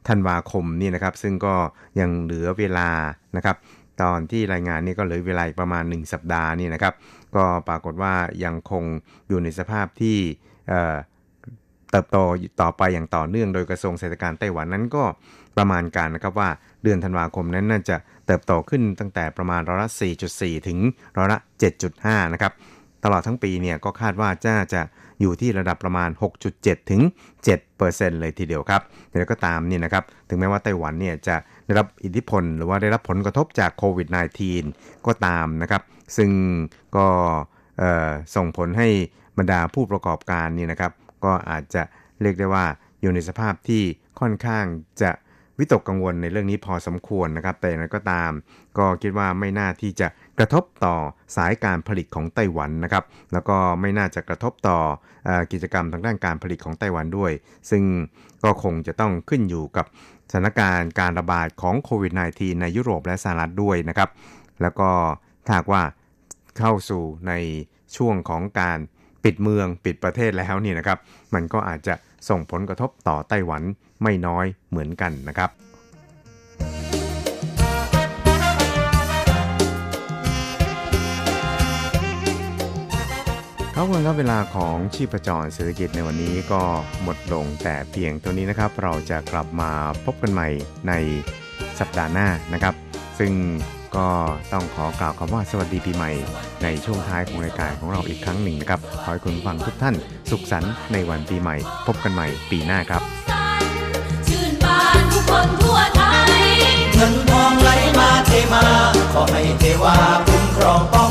ธันวาคมนี่นะครับ ซึ่งก็ยังเหลือเวลานะครับ ตอนที่รายงานนี้ก็เหลือเวลาประมาณ 1 สัปดาห์นี่นะครับ ก็ปรากฏว่ายังคงอยู่ในสภาพที่ เติบโตต่อไปอย่างต่อเนื่องโดยกระทรวงเศรษฐการไต้หวันนั้นก็ประมาณการนะครับว่าเดือนธันวาคมนั้นน่าจะเติบโตขึ้นตั้งแต่ประมาณร้อยละ 4.4 ถึงร้อยละ 7.5 นะครับ ตลอดทั้งปีเนี่ยก็คาดว่าจะจะอยู่ที่ระดับประมาณ 6.7 ถึง 7%เลยทีเดียวครับแต่ก็ตามนี่นะครับ ถึงแม้ว่าไต้หวันเนี่ยจะได้รับอิทธิพล หรือว่าได้รับผลกระทบจากโควิด -19 ก็ตามนะครับ ซึ่งก็ส่งผลให้บรรดาผู้ประกอบการนี่นะครับ ก็อาจจะเรียกได้ว่าอยู่ในสภาพที่ค่อนข้างจะวิตกกังวลในเรื่องนี้พอสมควรนะครับ แต่อย่างไรก็ตาม ก็คิดว่าไม่น่าที่จะกระทบต่อสายการผลิตของไต้หวันนะครับ แล้วก็ไม่น่าจะกระทบต่ออกิจกรรมทางด้านการผลิตของไต้หวันด้วย ซึ่งก็คงจะต้องขึ้นอยู่กับสถานการณ์การระบาดของโควิด -19 ในยุโรปและสหรัฐด้วยนะครับ แล้วก็ถ้าว่าเข้าสู่ในช่วงของการ ปิดเมืองปิดประเทศแล้วนี่นะครับ มันก็อาจจะส่งผลกระทบต่อไต้หวันไม่น้อยเหมือนกันนะครับครับคุณครับเวลาของชีพจรเศรษฐกิจในวันนี้ก็หมดลงแต่เพียงเท่านี้นะครับ เราจะกลับมาพบกันใหม่ในสัปดาห์หน้านะครับ ซึ่ง ก็ต้องขอกล่าวคำว่าสวัสดีปีใหม่ ในช่วงท้ายของรายการของเราอีกครั้งหนึ่งนะครับ ขอให้คุณฟังทุกท่าน สุขสันต์ในวันปีใหม่ พบกันใหม่ปีหน้าครับชื่นบานทุกคนทั่วไทยเงินทองไหลมาเทมา ขอให้เทวาคุ้มครองป้อง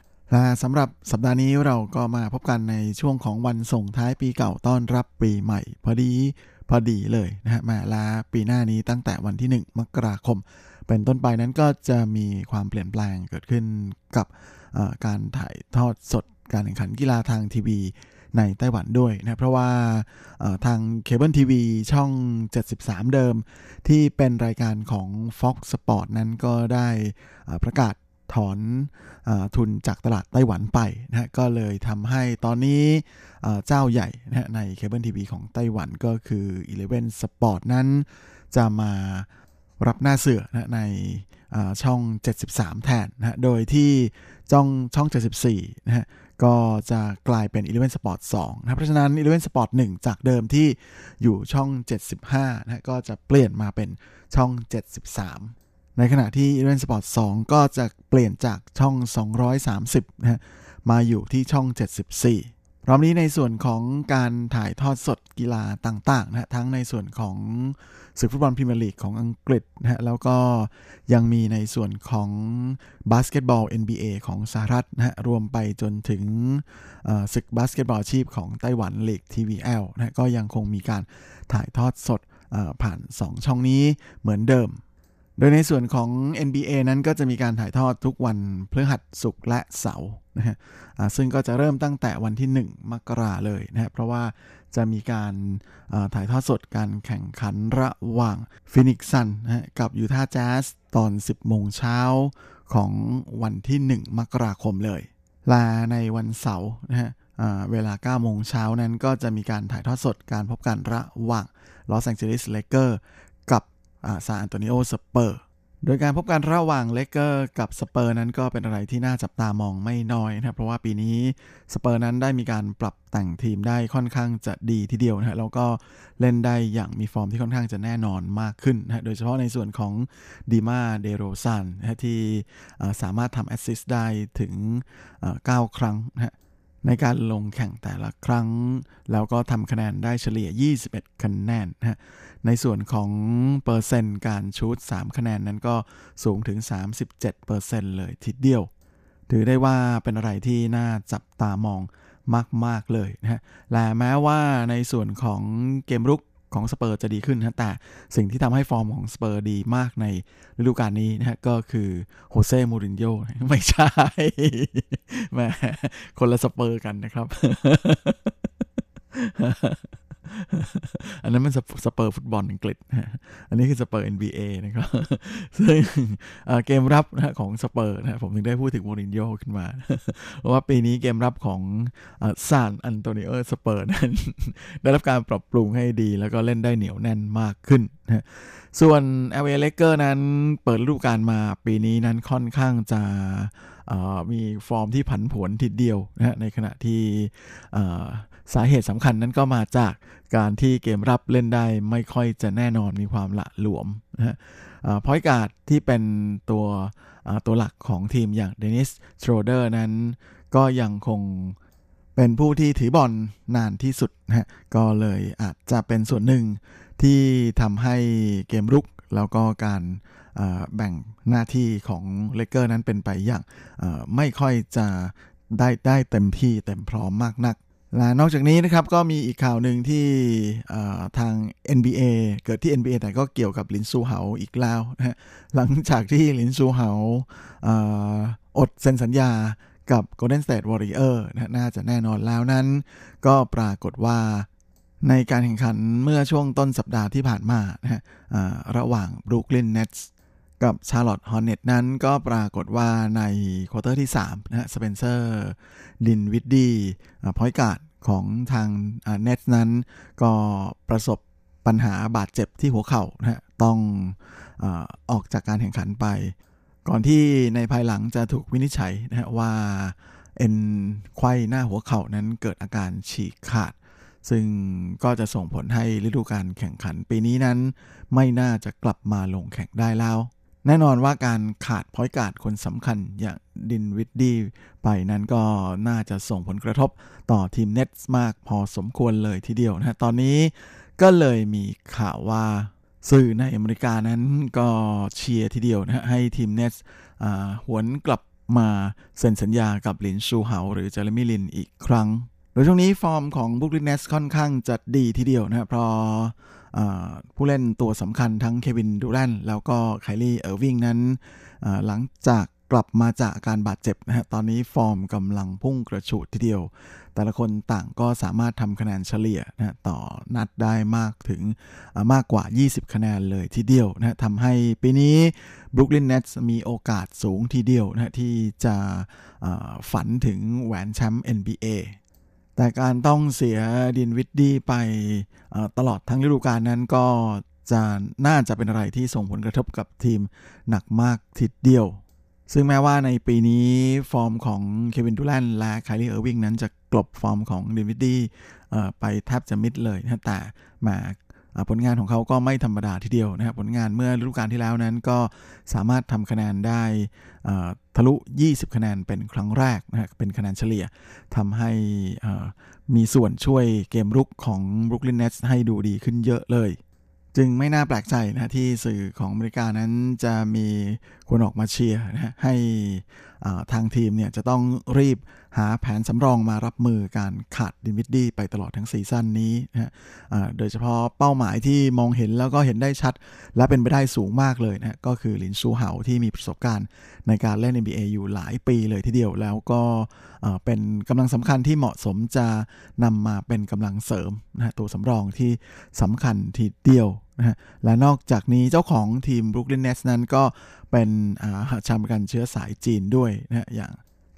และสำหรับสัปดาห์นี้เราก็มาพบกันในช่วงของวันส่งท้ายปีเก่าต้อนรับปีใหม่ พอดีพอดีเลยนะฮะมาลาปีหน้านี้ตั้งแต่วันที่ 1 มกราคม เป็นต้นไปนั้นก็จะมีความเปลี่ยนแปลงเกิดขึ้นกับการถ่ายทอดสดการแข่งขันกีฬาทางทีวีในไต้หวันด้วยนะเพราะว่าทางเคเบิลทีวีช่อง 73 เดิม ที่เป็นรายการของ Fox Sport นั้นก็ได้ประกาศ ถอนอทุนจากตลาดไต้หวันไปนะก็เลยทำให้ตอนนี้เจ้าใหญ่นะในเคเบิลทีวีของไต้หวันก็คือ Eleven Sport นั้นจะมารับหน้าเสือนะในช่อง 73 แทนนะโดยที่ช่องช่อง 74นะฮะก็จะกลายเป็น Eleven Sport 2นะเพราะฉะนั้น Eleven Sport 1 จากเดิมที่อยู่ช่อง 75นะก็จะเปลี่ยนมาเป็นช่อง 73 ในขณะที่ Eleven Sport 2 ก็จะเปลี่ยนจากช่อง 230นะมาอยู่ที่ช่อง 74 พร้อมนี้ในส่วนของการถ่ายทอดสดกีฬาต่างๆนะทั้งในส่วนของศึกฟุตบอลพรีเมียร์ลีกของอังกฤษนะฮะแล้วก็ยังมีในส่วนของบาสเกตบอล NBA ของสหรัฐนะฮะรวมไปจนถึงศึกบาสเกตบอลอาชีพของไต้หวันลีก TVL นะก็ยังคงมีการถ่ายทอดสดผ่าน 2 ช่องนี้เหมือนเดิม โดยในส่วนของ NBA นั้นก็จะมีการถ่ายทอดทุกวันพฤหัสศุกร์และเสาร์นะฮะซึ่งก็จะเริ่มตั้งแต่วันที่ 1 มกราเลยนะฮะเพราะว่าจะมีการถ่ายทอดสดการแข่งขันระหว่างฟีนิกซ์ซันส์นะกับยูทาห์แจ๊สตอน 10 โมงเช้าของวันที่ 1 มกราคมเลย ละในวันเสาร์นะฮะเวลา 9 โมงเช้านั้นก็จะมีการถ่ายทอดสดการพบกันระหว่างลอสแองเจลิสเลเกอร์ ซานอันโตนิโอสเปอร์ โดยการพบกันระหว่างเลเกอร์กับสเปอร์นั้นก็เป็นอะไรที่น่าจับตามองไม่น้อยนะครับ เพราะว่าปีนี้สเปอร์นั้นได้มีการปรับแต่งทีมได้ค่อนข้างจะดีทีเดียวนะฮะแล้วก็เล่นได้อย่างมีฟอร์มที่ค่อนข้างจะแน่นอนมากขึ้นนะโดยเฉพาะในส่วนของเดมาร์เดโรซานนะที่สามารถทำ assist ได้ถึง 9 ครั้งนะฮะ ในการลงแข่งแต่ละครั้ง แล้วก็ทำคะแนนได้เฉลี่ย 21 คะแนนนะฮะในส่วนของเปอร์เซ็นต์การ shoot 3 คะแนนนั้นก็สูงถึง 37%เลยทีเดียว ถือได้ว่าเป็นอะไรที่น่าจับตามองมาก ๆ เลยนะฮะและแม้ว่าในส่วนของเกมรุก ของสเปอร์จะดีขึ้นนะแต่สิ่งที่ทำให้ฟอร์มของสเปอร์ดีมากในฤดูกาลนี้นะฮะก็คือโฮเซ่มูรินโญ่ไม่ใช่แหมคนละสเปอร์กันนะครับ อันนั้นมันสเปอร์ฟุตบอลอังกฤษอันนี้คือสเปอร์ NBA นะครับซึ่งเกมรับนะของสเปอร์นะผมถึงได้พูดถึงมูรินโญ่ขึ้นมาเพราะว่าปีนี้เกมรับของซานอันโตนิโอสเปอร์นั้น ได้รับการปรับปรุงให้ดี แล้วก็เล่นได้เหนียวแน่นมากขึ้นนะส่วน LA l a k e r นั้นเปิดฤดูกาลมาปีนี้นั้นค่อนข้างจะ มีฟอร์มที่ผันผวนทีเดียวนะในขณะที่สาเหตุสำคัญนั้นก็มาจากการที่เกมรับเล่นได้ไม่ค่อยจะแน่นอนมีความละหลวมนะฮะพอยการ์ดที่เป็นตัวตัวหลักของทีมอย่างเดนิสโชรเดอร์นั้นก็ยังคงเป็นผู้ที่ถือบอลนานที่สุดนะฮะก็เลยอาจจะเป็นส่วนหนึ่งที่ทำให้เกมรุกแล้วก็การ แบ่งหน้าที่ของเลเกอร์นั้นเป็นไปอย่างไม่ค่อยจะได้ได้เต็มที่เต็มพร้อมมากนักและนอกจากนี้นะครับก็มีอีกข่าวหนึ่งที่ทาง NBA เกิดที่ NBA แต่ก็เกี่ยวกับลินซูเหาอีกแล้วนะหลังจากที่ลินซูเหาอดเซ็นสัญญากับ Golden State Warrior นะน่าจะแน่นอนแล้วนั้น ก็ปรากฏว่าในการแข่งขันเมื่อช่วงต้นสัปดาห์ที่ผ่านมานะฮะระหว่าง Brooklyn Nets กับ Charlotte Hornets นั้นก็ปรากฏว่าใน quarter ที่3นะฮะสเปนเซอร์ดินวิดดี้ point guard ของทางเน็ตนั้น ก็ประสบปัญหาบาดเจ็บที่หัวเข่านะฮะต้องออกจากการแข่งขันไป ก่อนที่ในภายหลังจะถูกวินิจฉัยนะฮะว่าเอ็นไขว้หน้าหัวเข่านั้นเกิดอาการฉีกขาด ซึ่งก็จะส่งผลให้ฤดูการแข่งขันปีนี้นั้น ไม่น่าจะกลับมาลงแข่งได้แล้ว แน่นอนว่าการขาดพอยการ์ดคนสำคัญอย่างดินวิดดี้ไปนั้นก็น่าจะส่งผลกระทบต่อทีมเน็ตส์มากพอสมควรเลยทีเดียวนะตอนนี้ก็เลยมีข่าวว่าสื่อในอเมริกานั้นก็เชียร์ทีเดียวนะให้ทีมเนสหวนกลับมาเซ็นสัญญากับลินซูเหาหรือเจอร์มี่ลินอีกครั้ง โดยช่วงนี้ฟอร์มของบรุกลินเนตส์ค่อนข้างจะดีทีเดียวนะเพราะ ผู้เล่นตัวสำคัญทั้งเควินดูแรนต์แล้วก็ไคลี่เออร์วิงนั้น หลังจากกลับมาจากการบาดเจ็บนะฮะ ตอนนี้ฟอร์มกำลังพุ่งกระฉูดทีเดียว แต่ละคนต่างก็สามารถทำคะแนนเฉลี่ยนะต่อนัดได้มากถึงมากกว่า 20 คะแนนเลยทีเดียวนะทำให้ปีนี้บรุกลินเนตส์มีโอกาสสูงทีเดียวนะที่จะฝันถึงแหวนแชมป์ NBA แต่การต้องเสียดินวิดดี้ไปตลอดทั้งฤดูกาลนั้นก็จะน่าจะเป็นอะไรที่ส่งผลกระทบกับทีมหนักมากทีเดียว ซึ่งแม้ว่าในปีนี้ฟอร์มของเควินดูแรนต์และไคลี่เออร์วิงนั้นจะกลบฟอร์มของดินวิดดี้ไปแทบจะมิดเลยนะแต่มาผลงานของเขาก็ไม่ธรรมดาทีเดียวนะครับผลงานเมื่อฤดูกาลที่แล้วนั้นก็สามารถทำคะแนนได้ ทะลุ 20 คะแนนเป็นครั้งแรกนะเป็นคะแนนเฉลี่ยทำให้มีส่วนช่วยเกมรุกของ Brooklyn Nets ให้ดูดีขึ้นเยอะเลย จึงไม่น่าแปลกใจนะที่สื่อของอเมริกานั้นจะมีคนออกมาเชียร์นะให้ ทางทีมเนี่ยจะต้องรีบหาแผนสำรองมารับมือการขาดดิมิดดี้ไปตลอดทั้งซีซั่นนี้นะโดยเฉพาะเป้าหมายที่มองเห็นแล้วก็เห็นได้ชัด และเป็นไปได้สูงมากเลยนะก็คือลินซูเฮาที่มีประสบการณ์ในการเล่น NBA อยู่หลายปีเลยทีเดียวแล้วก็เป็นกำลังสำคัญที่เหมาะสมจะนำมาเป็นกำลังเสริมนะตัวสำรองที่สำคัญทีเดียว นะฮะและนอกจากนี้เจ้าของทีมบรุกลินเนสนั้นก็เป็นชาวกันเชื้อสายจีนด้วยนะอย่าง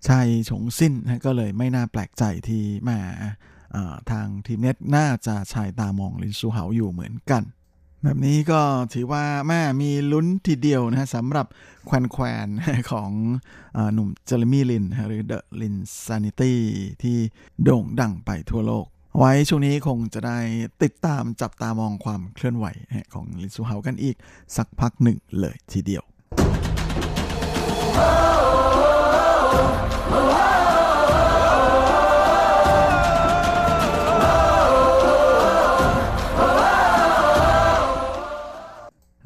ไช่ฉงซิ่นนะก็เลยไม่น่าแปลกใจที่ว่าทางทีมเน็ตน่าจะชายตามองลินซูเหาอยู่เหมือนกัน แบบนี้ก็ถือว่าแหมมีลุ้นทีเดียวนะสำหรับแควนแควนของอหนุ่มเจอร์มี่ลิน หรือ the Linsanity ที่โด่งดังไปทั่วโลก ไว้ช่วงนี้คงจะได้ติดตามจับตามองความเคลื่อนไหวของลิซูเฮากันอีกสักพักหนึ่งเลยทีเดียว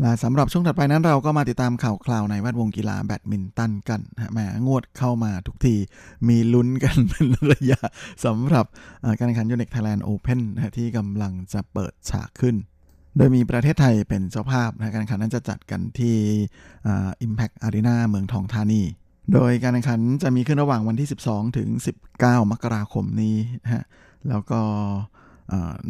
และสำหรับช่วงถัดไปนั้นเราก็มาติดตามข่าวคราวในแวดวงกีฬาแบดมินตันกันนะแหมงวดเข้ามาทุกที มีลุ้นกันเป็นระยะสำหรับการแข่งขันยูเน็กไทยแลนด์โอเพนที่กำลังจะเปิดฉากขึ้น โดยมีประเทศไทยเป็นเจ้าภาพนะการแข่งขันนั้นจะจัดกันที่ Impact Arena เมืองทองธานี โดยการแข่งขันจะมีขึ้นระหว่างวันที่ 12 ถึง 19 มกราคมนี้ฮะแล้วก็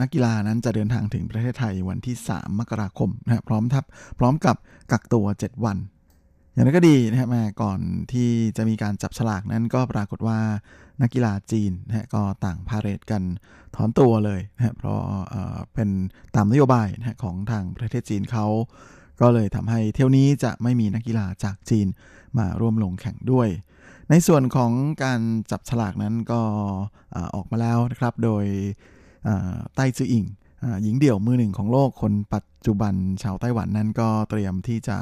นักกีฬานั้นจะเดินทางถึงประเทศไทยวันที่ 3 มกราคมนะพร้อมทับพร้อมกับกักตัว 7 วัน อย่างนั้นก็ดีนะครับมาก่อนที่จะมีการจับฉลากนั้นก็ปรากฏว่านักกีฬาจีนนะก็ต่างพาเรตกันถอนตัวเลยนะเพราะเป็นตามนโยบายนะของทางประเทศจีนเขาก็เลยทำให้เที่ยวนี้จะไม่มีนักกีฬาจากจีนมาร่วมลงแข่งด้วย ในส่วนของการจับฉลากนั้นก็ออกมาแล้วนะครับ โดย ไต้จืออิงหญิงเดี่ยวมือหนึ่งของโลกคนปัจจุบันชาวไต้หวันนั้นก็เตรียมที่จะ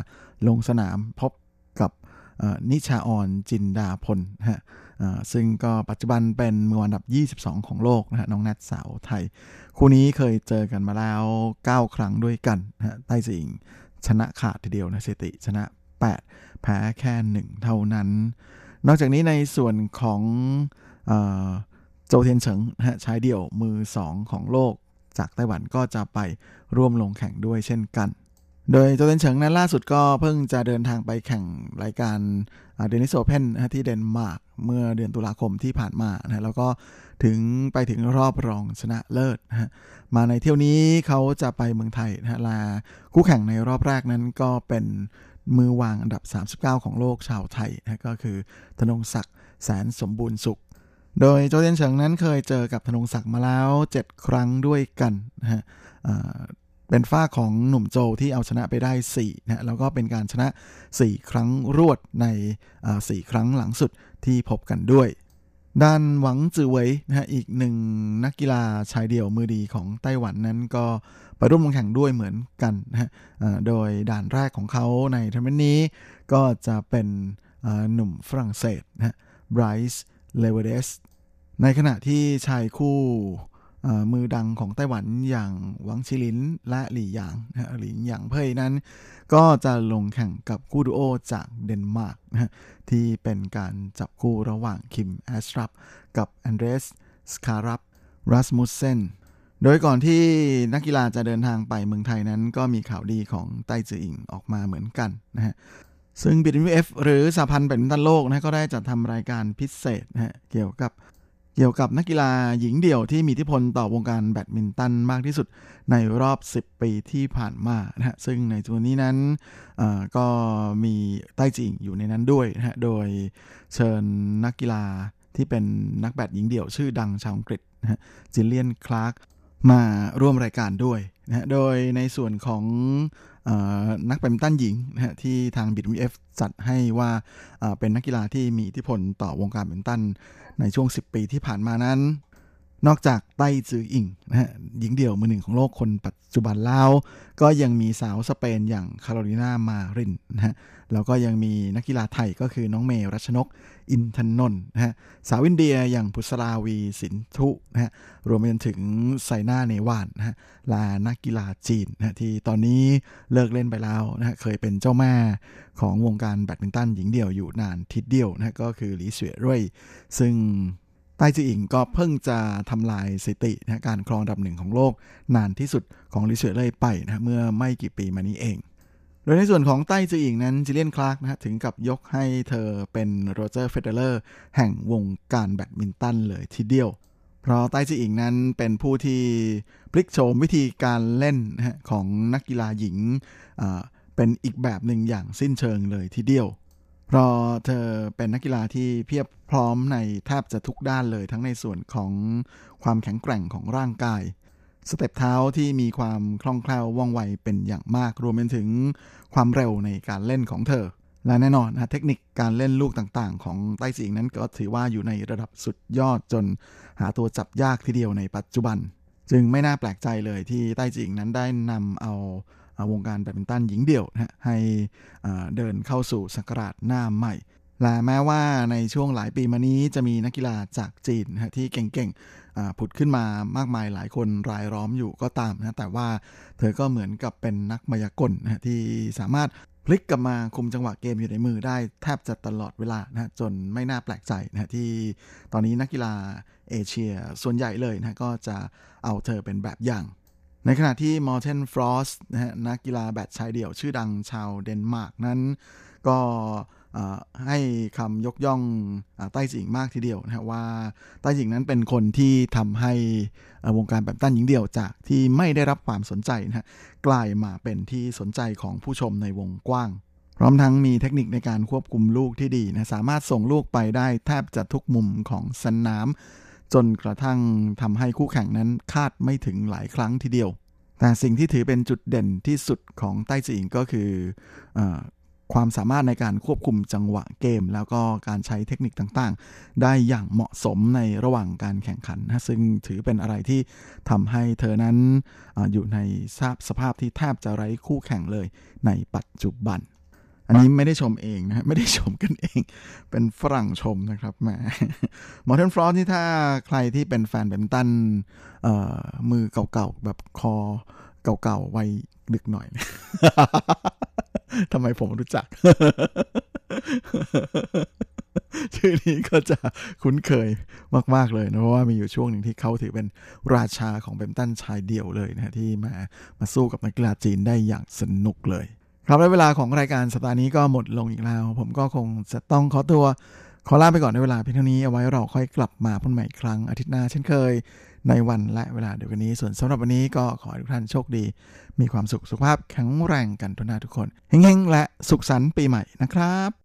ลงสนามพบกับนิชาออนจินดาพลฮะซึ่งก็ปัจจุบันเป็นมืออันดับ 22 ของโลกนะฮะน้องแนทสาวไทย คู่นี้เคยเจอกันมาแล้ว 9 ครั้งด้วยกันฮะไต้จิงชนะขาดทีเดียวนะสติชนะ 8 แพ้แค่ 1 เท่านั้น นอกจากนี้ในส่วนของ โจเทียนเฉิงนะฮะชายเดี่ยวมือ 2 ของโลก จากไต้หวันก็จะไปร่วมลงแข่งด้วยเช่นกัน โดยโจเทียนเฉิงนั้นล่าสุดก็เพิ่งจะเดินทางไปแข่งรายการเดนิสโอเพนที่เดนมาร์กเมื่อเดือนตุลาคมที่ผ่านมานะแล้วก็ถึงไปถึงรอบรองชนะเลิศนะฮะมาในเที่ยวนี้เขาจะไปเมืองไทยนะฮะละคู่แข่งในรอบแรกนั้นก็เป็นมือวางอันดับ 39 ของโลกชาวไทยนะก็คือธนงศักดิ์แสนสมบูรณ์สุข โดยโจเทียนเฉิงนั้นเคยเจอกับธนงศักดิ์มาแล้ว 7 ครั้งด้วยกันนะฮะเป็นฝ่ายของหนุ่มโจที่เอาชนะไปได้4นะแล้วก็เป็นการชนะ 4 ครั้งรวดใน4ครั้งหลังสุดที่พบกันด้วย ด้านหวังจือเวยนะฮะอีกหนึ่งนักกีฬาชายเดี่ยวมือดีของไต้หวันนั้นก็ไปร่วมลงแข่งด้วยเหมือนกันนะฮะโดยด่านแรกของเขาในทัวร์นาเมนต์นี้ ก็จะเป็นหนุ่มฝรั่งเศสนะฮะไบรซ์เลเวเดส ในขณะที่ชายคู่มือดังของไต้หวันอย่างหวังชิลินและหลี่หยางนะหลี่หยางเพยนั้น ก็จะลงแข่งกับคู่ดูโอจากเดนมาร์กนะที่เป็นการจับคู่ระหว่างคิมแอสตรัปกับแอนเดรสสคารับรัสมุสเซนโดยก่อนที่นักกีฬาจะเดินทางไปเมืองไทยนั้น ก็มีข่าวดีของไต้จืออิงออกมาเหมือนกันนะฮะซึ่ง BWF หรือสหพันธ์แบดมินตันโลกนะก็ได้จัดทำรายการพิเศษนะฮะเกี่ยวกับ เกี่ยวกับนักกีฬาหญิงเดี่ยวที่มีอิทธิพลต่อวงการแบดมินตันมากที่สุดในรอบ 10 ปีที่ผ่านมานะฮะซึ่งในตัวนี้นั้นก็มีไต้จืออิงอยู่ในนั้นด้วยนะฮะโดยเชิญนักกีฬาที่เป็นนักแบดหญิงเดี่ยวชื่อดังชาวอังกฤษนะฮะจิลเลียนคลาร์กมาร่วมรายการด้วยนะฮะโดยในส่วนของ นักแบดมินตันหญิงนะฮะที่ทาง BWF จัดให้ว่าเป็นนักกีฬาที่มีอิทธิพลต่อวงการแบดมินตันในช่วง 10 ปีที่ผ่านมานั้น นอกจากไต้จืออิงนะฮะหญิงเดี่ยวมือหนึ่งของโลกคนปัจจุบันแล้วก็ยังมีสาวสเปนอย่างคาโรลินามารินนะฮะแล้วก็ยังมีนักกีฬาไทยก็คือน้องเมย์รัชนกอินทนนท์นะฮะสาวอินเดียอย่างพุสราวีสินทุนะฮะรวมไปจนถึงไซน่าเนวานนะฮะและนักกีฬาจีนนะที่ตอนนี้เลิกเล่นไปแล้วนะฮะเคยเป็นเจ้าแม่ของวงการแบดมินตันหญิงเดี่ยวอยู่นานทีเดียวนะก็คือหลี่เสวี่ยรุ่ยซึ่ง ไต้จืออิงก็เพิ่งจะทำลายสถิตินะการครองอันดับหนึ่งของโลก นานที่สุดของหลี่เสวี่ยรุ่ยไปนะเมื่อไม่กี่ปีมานี้เอง โดยในส่วนของไต้จืออิงนั้นจิเลียนคลาร์กนะถึงกับยกให้เธอเป็นโรเจอร์เฟเดเลอร์แห่งวงการแบดมินตันเลยทีเดียว เพราะไต้จืออิงนั้นเป็นผู้ที่พลิกโฉมวิธีการเล่นของนักกีฬาหญิงเป็นอีกแบบหนึ่งอย่างสิ้นเชิงเลยทีเดียว เพราะเธอเป็นนักกีฬาที่เพียบพร้อมในแทบจะทุกด้านเลยทั้งในส่วนของความแข็งแกร่งของร่างกาย สเต็ปเท้าที่มีความคล่องแคล่วว่องไวเป็นอย่างมากรวมไปถึงความเร็วในการเล่นของเธอ และแน่นอนนะเทคนิคการเล่นลูกต่างๆ ของไต้จิงนั้นก็ถือว่าอยู่ในระดับสุดยอดจนหาตัวจับยากทีเดียวในปัจจุบัน จึงไม่น่าแปลกใจเลยที่ไต้จิงนั้นได้นำเอา วงการแบดมินตันหญิงเดี่ยวนะให้เดินเข้าสู่สักราชหน้าใหม่ และแม้ว่าในช่วงหลายปีมานี้จะมีนักกีฬาจากจีนนะที่เก่งๆผุดขึ้นมามากมายหลายคนรายล้อมอยู่ก็ตามนะแต่ว่าเธอก็เหมือนกับเป็นนักมายากลนะที่สามารถพลิกกลับมาคุมจังหวะเกมอยู่ในมือได้แทบจะตลอดเวลานะจนไม่น่าแปลกใจนะที่ตอนนี้นักกีฬาเอเชียส่วนใหญ่เลยนะก็จะเอาเธอเป็นแบบอย่าง ในขณะที่มอร์เทนฟรอสนะฮะนักกีฬาแบดชายเดี่ยวชื่อดังชาวเดนมาร์กนั้น ก็ให้คำยกย่องไต้จืออิงมากทีเดียวนะว่าไต้จืออิงนั้นเป็นคนที่ทำให้วงการแบดมินตันหญิงเดี่ยวจากที่ไม่ได้รับความสนใจนะฮะกลายมาเป็นที่สนใจของผู้ชมในวงกว้าง พร้อมทั้งมีเทคนิคในการควบคุมลูกที่ดีนะสามารถส่งลูกไปได้แทบจะทุกมุมของสนาม จนกระทั่งทำให้คู่แข่งนั้นคาดไม่ถึงหลายครั้งทีเดียว แต่สิ่งที่ถือเป็นจุดเด่นที่สุดของไต้จิงก็คือความสามารถในการควบคุมจังหวะเกม แล้วก็การใช้เทคนิคต่างๆ ได้อย่างเหมาะสมในระหว่างการแข่งขันนะซึ่งถือเป็นอะไรที่ทำให้เธอนั้นออยู่ในสภาพสภาพที่แทบจะไร้คู่แข่งเลยในปัจจุบัน อันนี้ไม่ได้ชมเองนะไม่ได้ชมกันเอง เป็นฝรั่งชมนะครับแหมมอร์เทนฟลอสที่ถ้าใครที่เป็นแฟนแบดมินตันมือเก่าๆ แบบคอเก่าๆวัยดึกหน่อย ทำไมผมรู้จัก ชื่อนี้ก็จะคุ้นเคยมากๆเลยนะ เพราะว่ามีอยู่ช่วงหนึ่งที่เขาถือเป็นราชาของเบมตันชายเดี่ยวเลยนะที่มามาสู้กับนักกีฬาจีนได้อย่างสนุกเลย ครับและเวลาของรายการสัปดาห์นี้ก็หมดลงอีกแล้ว ผมก็คงจะต้องขอตัวขอลาไปก่อนในเวลาเพียงเท่านี้เอาไว้เราค่อยกลับมาพบใหม่อีกครั้งอาทิตย์หน้าเช่นเคย ในวันและเวลาเดียวกันนี้ ส่วนสำหรับวันนี้ก็ขอให้ทุกท่านโชคดี มีความสุขสุขภาพแข็งแรงกันทุกนาทุกคนเฮงๆและสุขสันต์ปีใหม่นะครับ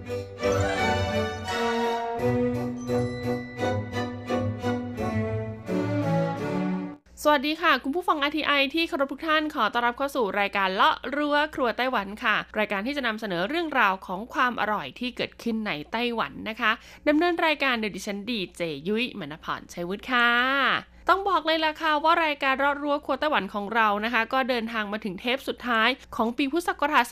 สวัสดีค่ะ คุณผู้ฟัง RTI ที่เคารพทุกท่านขอต้อนรับเข้าสู่รายการเลาะรั้วครัวไต้หวันค่ะ รายการที่จะนำเสนอเรื่องราวของความอร่อยที่เกิดขึ้นในไต้หวันนะคะดำเนินรายการโดยดิฉันดีเจยุ้ยมณพรชัยวุฒิค่ะ ต้องบอกเลยล่ะค่ะว่ารายการรอดรั้วครัวไต้หวันของเรานะคะ ก็เดินทางมาถึงเทปสุดท้ายของปีพุทธศักราช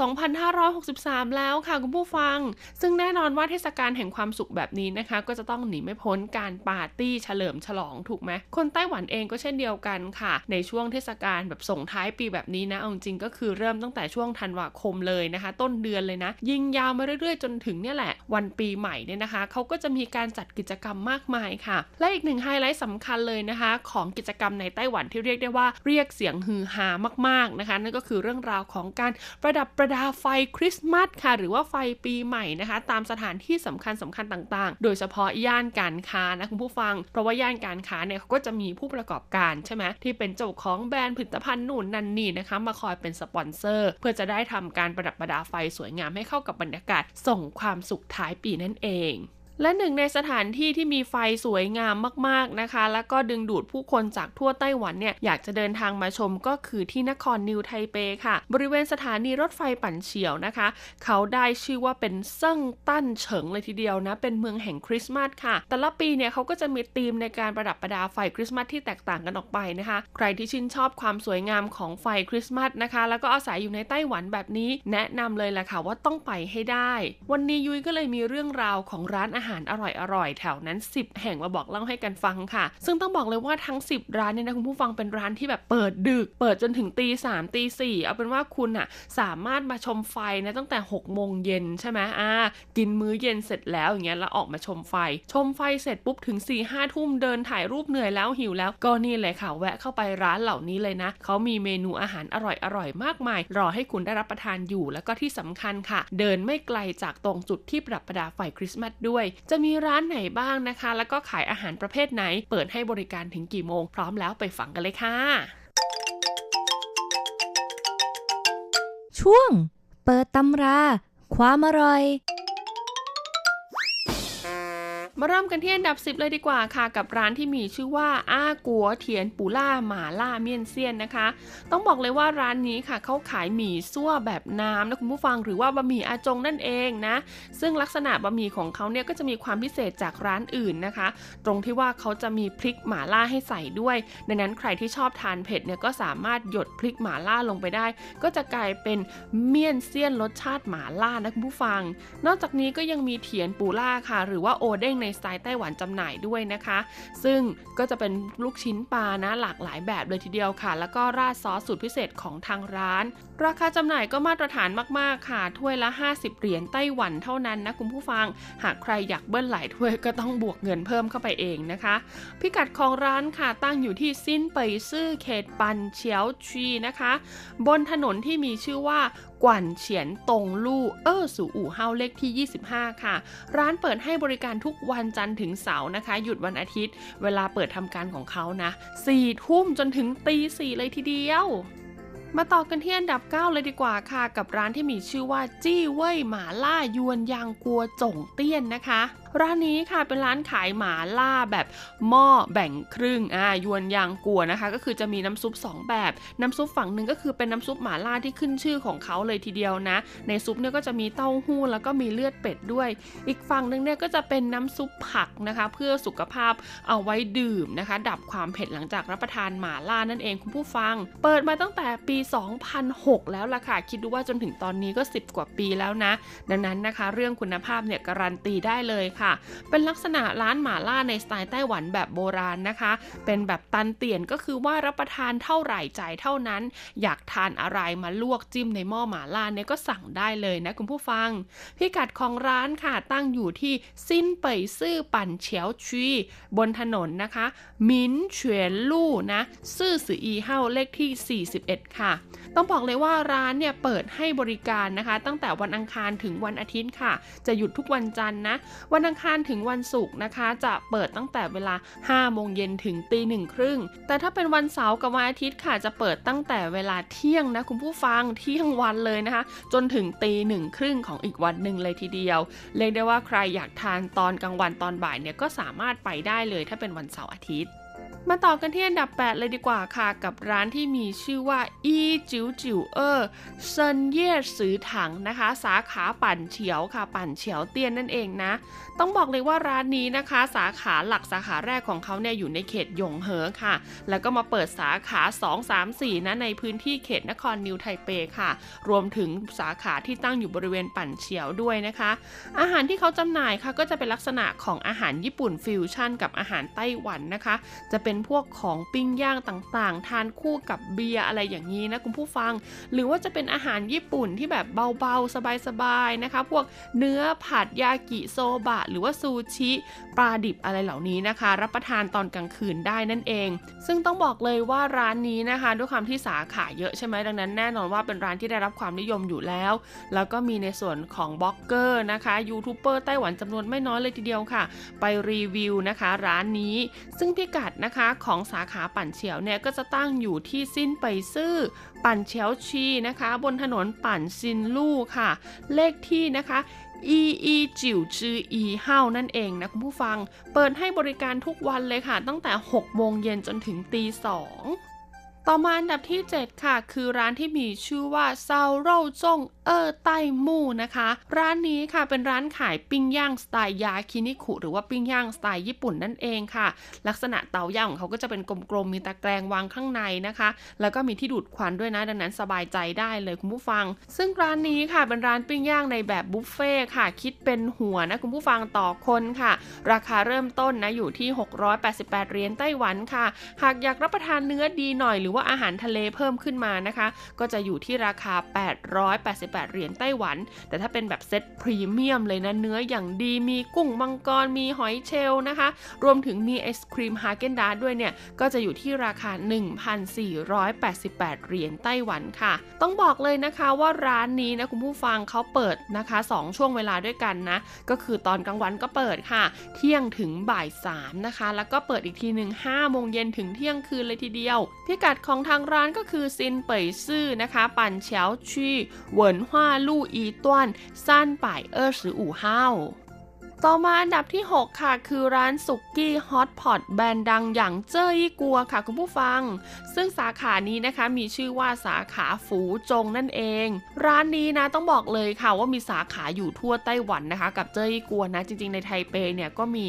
2563 แล้วค่ะคุณผู้ฟัง ซึ่งแน่นอนว่าเทศกาลแห่งความสุขแบบนี้นะคะ ก็จะต้องหนีไม่พ้นการปาร์ตี้เฉลิมฉลองถูกไหมคนไต้หวันเองก็เช่นเดียวกันค่ะ ในช่วงเทศกาลแบบส่งท้ายปีแบบนี้นะเอาจริงก็คือเริ่มตั้งแต่ช่วงธันวาคมเลยนะคะ ต้นเดือนเลยนะ ยิงยาวมาเรื่อยๆ จนถึงเนี่ยแหละ วันปีใหม่เนี่ยนะคะเขาก็จะมีการจัดกิจกรรมมากมายค่ะ และอีกหนึ่งไฮไลท์สำคัญเลยนะคะของกิจกรรมในไต้หวันที่เรียกได้ว่าเรียกเสียงฮือฮามากๆนะคะ นั่นก็คือเรื่องราวของการประดับประดาไฟคริสต์มาสค่ะ หรือว่าไฟปีใหม่นะคะ ตามสถานที่สำคัญสำคัญต่างๆ โดยเฉพาะย่านการค้านะคุณผู้ฟัง เพราะว่าย่านการค้าเนี่ยเขาก็จะมีผู้ประกอบการใช่ไหมที่เป็นเจ้าของแบรนด์ผลิตภัณฑ์นู่นนั่นนี่นะคะ มาคอยเป็นสปอนเซอร์ เพื่อจะได้ทำการประดับประดาไฟสวยงามให้เข้ากับบรรยากาศส่งความสุขท้ายปีนั่นเอง และหนึ่งในสถานที่ที่มีไฟสวยงามมากๆนะคะ แล้วก็ดึงดูดผู้คนจากทั่วไต้หวันเนี่ยอยากจะเดินทางมาชมก็คือที่นครนิวไทเปค่ะ บริเวณสถานีรถไฟปั่นเฉียวนะคะ เขาได้ชื่อว่าเป็นเซิ่งตั้นเฉิงเลยทีเดียวนะ เป็นเมืองแห่งคริสต์มาสค่ะ แต่ละปีเนี่ยเขาก็จะมีธีมในการประดับประดาไฟคริสต์มาสที่แตกต่างกันออกไปนะคะ ใครที่ชื่นชอบความสวยงามของไฟคริสต์มาสนะคะ แล้วก็อาศัยอยู่ในไต้หวันแบบนี้ แนะนำเลยแหละค่ะว่าต้องไปให้ได้ วันนี้ยุ้ยก็เลยมีเรื่องราวของร้านอาหารอร่อยอยแถวนั้น 10 แห่งมาบอกเล่าให้กันฟังค่ะ ซึ่งต้องบอกเลยว่าทั้ง 10 ร้านเนี่ยนะคุณผู้ฟังเป็นร้านที่แบบเปิดดึก เปิดจนถึงตีสามตีสี่เอาเป็นว่าคุณอะสามารถมาชมไฟนะตั้งแต่6โมงเย็นใช่ไหมอ่ากินมื้อเย็นเสร็จแล้วอย่างเงี้ยแล้วออกมาชมไฟ ชมไฟเสร็จปุ๊บถึง4ี่ห้าทุ่มเดินถ่ายรูปเหนื่อยแล้วหิวแล้วก็นี่เลยค่ะ แวะเข้าไปร้านเหล่านี้เลยนะเขามีเมนูอาหารอร่อยๆมากมาย รอให้คุณได้รับประทานอยู่แล้วก็ที่สำคัญค่ะ เดินไม่ไกลจากตรงจุดที่ประดับประดาไฟคริสต์มาสด้วยจะมีร้านไหนบ้างนะคะ แล้วก็ขายอาหารประเภทไหน เปิดให้บริการถึงกี่โมง พร้อมแล้วไปฟังกันเลยค่ะ ช่วง เปิดตำรา ความอร่อย มาเริ่มกันที่อันดับ 10 เลยดีกว่าค่ะ กับร้านที่มีชื่อว่าอ้ากัวเทียนปูล่าหมาล่าเมียนเซียนนะคะ ต้องบอกเลยว่าร้านนี้ค่ะเขาขายหมี่ซั่วแบบน้ำนะคุณผู้ฟังหรือว่าบะหมี่อาจงนั่นเองนะ ซึ่งลักษณะบะหมี่ของเขาเนี่ยก็จะมีความพิเศษจากร้านอื่นนะคะ ตรงที่ว่าเขาจะมีพริกหมาล่าให้ใส่ด้วย ดังนั้นใครที่ชอบทานเผ็ดเนี่ยก็สามารถหยดพริกหมาล่าลงไปได้ ก็จะกลายเป็นเมียนเซียนรสชาติหมาล่านะคุณผู้ฟัง นอกจากนี้ก็ยังมีเทียนปูล่าค่ะ หรือว่าโอเด้งในสไตล์ไต้หวันจำหน่ายด้วยนะคะ ซึ่งก็จะเป็นลูกชิ้นปลานะหลากหลายแบบเลยทีเดียวค่ะ แล้วก็ราดซอสสูตรพิเศษของทางร้าน ราคาจำหน่ายก็มาตรฐานมากๆค่ะ ถ้วยละ 50 เหรียญไต้หวันเท่านั้นนะคุณผู้ฟัง หากใครอยากเบิ้ลหลายถ้วยก็ต้องบวกเงินเพิ่มเข้าไปเองนะคะ พิกัดของร้านค่ะตั้งอยู่ที่ซินเปยซื่อเขตปันเฉียวชีนะคะ บนถนนที่มีชื่อว่า กวนเฉียนตงลู่เออสู่อู่เฮาเลขที่ 25 ค่ะ ร้านเปิดให้บริการทุกวันจันทร์ถึงเสาร์นะคะ หยุดวันอาทิตย์ เวลาเปิดทำการของเขานะ4ทุ่มจนถึงตี4เลยทีเดียวมาต่อกันที่อันดับ 9 เลยดีกว่าค่ะ กับร้านที่มีชื่อว่า จี้เว่ยหมาล่ายวนยางกัวจงเตี้ยนนะคะร้านนี้ค่ะเป็นร้านขายหมาล่าแบบหม้อแบ่งครึ่งอ่ายวนยางกัวนะคะ ก็คือจะมีน้ำซุป 2 แบบ น้ำซุปฝั่งหนึ่งก็คือเป็นน้ำซุปหมาล่าที่ขึ้นชื่อของเขาเลยทีเดียวนะ ในซุปเนี่ยก็จะมีเต้าหู้แล้วก็มีเลือดเป็ดด้วย อีกฝั่งหนึ่งเนี่ยก็จะเป็นน้ำซุปผักนะคะ เพื่อสุขภาพเอาไว้ดื่มนะคะ ดับความเผ็ดหลังจากรับประทานหมาล่านั่นเองคุณผู้ฟัง เปิดมาตั้งแต่ปี 2006 แล้วล่ะค่ะ คิดดูว่าจนถึงตอนนี้ก็ 10 กว่าปีแล้วนะ ดังนั้นนะคะ เรื่องคุณภาพเนี่ยการันตีได้เลยค่ะ เป็นลักษณะร้านหมาล่าในสไตล์ไต้หวันแบบโบราณนะคะ เป็นแบบตันเตียนก็คือว่ารับประทานเท่าไหร่จ่ายเท่านั้น อยากทานอะไรมาลวกจิ้มในหม้อหมาล่าเนี่ยก็สั่งได้เลยนะคุณผู้ฟัง พิกัดของร้านค่ะตั้งอยู่ที่ซินเป่ยซื่อปั่นเฉียวชีบนถนนนะคะ มินเฉียนลู่นะซื่อสืออีเฮาเลขที่ 41 ค่ะ ต้องบอกเลยว่าร้านเนี่ยเปิดให้บริการนะคะ ตั้งแต่วันอังคารถึงวันอาทิตย์ค่ะ จะหยุดทุกวันจันทร์นะ วันอังคารถึงวันศุกร์นะคะ จะเปิดตั้งแต่เวลา 5 โมงเย็นถึงตีหนึ่งครึ่ง แต่ถ้าเป็นวันเสาร์กับวันอาทิตย์ค่ะ จะเปิดตั้งแต่เวลาเที่ยงนะคุณผู้ฟังเที่ยงวันเลยนะคะ จนถึงตีหนึ่งครึ่งของอีกวันหนึ่งเลยทีเดียว เรียกได้ว่าใครอยากทานตอนกลางวันตอนบ่ายเนี่ยก็สามารถไปได้เลยถ้าเป็นวันเสาร์อาทิตย์ มาต่อกันที่อันดับ 8 เลยดีกว่าค่ะ กับร้านที่มีชื่อว่าอีจิ๋วจิ๋วเออเซินเย่สือถังนะคะ สาขาปั่นเฉียวค่ะ ปั่นเฉียวเตียนนั่นเองนะ ต้องบอกเลยว่าร้านนี้นะคะ สาขาหลักสาขาแรกของเขาเนี่ยอยู่ในเขตยงเหอค่ะ แล้วก็มาเปิดสาขา 2 3 4 นะ ในพื้นที่เขตนครนิวไทเปค่ะ รวมถึงสาขาที่ตั้งอยู่บริเวณปั่นเฉียวด้วยนะคะ อาหารที่เขาจำหน่ายค่ะก็จะเป็นลักษณะของอาหารญี่ปุ่นฟิวชั่นกับอาหารไต้หวันนะคะ จะเป็น็นพวกของปิ้งย่างต่างๆ ทานคู่กับเบียร์อะไรอย่างนี้นะคุณผู้ฟัง หรือว่าจะเป็นอาหารญี่ปุ่นที่แบบเบาๆ สบายๆนะคะ พวกเนื้อผัดยากิโซบะ หรือว่าซูชิปลาดิบอะไรเหล่านี้นะคะ รับประทานตอนกลางคืนได้นั่นเอง ซึ่งต้องบอกเลยว่าร้านนี้นะคะ ด้วยความที่สาขาเยอะใช่ไหมดังนั้นแน่นอนว่าเป็นร้านที่ได้รับความนิยมอยู่แล้ว แล้วก็มีในส่วนของบล็อกเกอร์นะคะยูทูบเบอร์ไต้หวันจำนวนไม่น้อยเลยทีเดียวค่ะ ไปรีวิวนะคะ ร้านนี้ซึ่งพิกัดนะคะของสาขาปั่นเฉียวเนี่ยก็จะตั้งอยู่ที่ซินเป่ยซื่อปั่นเฉียวชวีนะคะ บนถนนปั่นซินลู่ค่ะ เลขที่นะคะอีอีจิ๋วจืออีเฮานั่นเองนะคุณผู้ฟัง เปิดให้บริการทุกวันเลยค่ะ ตั้งแต่ 6 โมงเย็นจนถึงตีสองต่อมาอันดับที่ 7 ค่ะ คือร้านที่มีชื่อว่าซาโร่จง เออไต้มู่นะคะ ร้านนี้ค่ะเป็นร้านขายปิ้งย่างสไตล์ยาคินิคุหรือว่าปิ้งย่างสไตล์ญี่ปุ่นนั่นเองค่ะ ลักษณะเตาย่างของเขาก็จะเป็นกลมๆมีตะแกรงวางข้างในนะคะ แล้วก็มีที่ดูดควันด้วยนะดังนั้นสบายใจได้เลยคุณผู้ฟัง ซึ่งร้านนี้ค่ะเป็นร้านปิ้งย่างในแบบบุฟเฟ่ค่ะ คิดเป็นหัวนะคุณผู้ฟังต่อคนค่ะ ราคาเริ่มต้นนะอยู่ที่ 688เหรียญไต้หวันค่ะ หากอยากรับประทานเนื้อดีหน่อย หรือว่าอาหารทะเลเพิ่มขึ้นมานะคะ ก็จะอยู่ที่ราคา 888เหรียญไต้หวัน แต่ถ้าเป็นแบบเซตพรีเมียมเลยนะเนื้ออย่างดีมีกุ้งมังกรมีหอยเชลล์นะคะ รวมถึงมีไอศครีมฮาเกนดาด้วยเนี่ย ก็จะอยู่ที่ราคา 1,488 เหรียญไต้หวันค่ะ ต้องบอกเลยนะคะว่าร้านนี้นะคุณผู้ฟังเขาเปิดนะคะ 2 ช่วงเวลาด้วยกันนะ ก็คือตอนกลางวันก็เปิดค่ะ เที่ยงถึงบ่าย3นะคะ แล้วก็เปิดอีกทีหนึ่ง5โมงเย็นถึงเที่ยงคืนเลยทีเดียว พิกัดของทางร้านก็คือซินเป่ยซื่อนะคะ ปั่นเฉียวชี่เหวินฮวาลู่อีต้วนซ่าน ต่อมาอันดับที่ 6 ค่ะ คือร้านสุกี้ฮอตพอตแบรนด์ดังอย่างเจ้ยี่กัวค่ะคุณผู้ฟัง ซึ่งสาขานี้นะคะมีชื่อว่าสาขาฝูจงนั่นเอง ร้านนี้นะต้องบอกเลยค่ะว่ามีสาขาอยู่ทั่วไต้หวันนะคะ กับเจ้ยี่กัวนะจริงๆในไทเปเนี่ยก็มี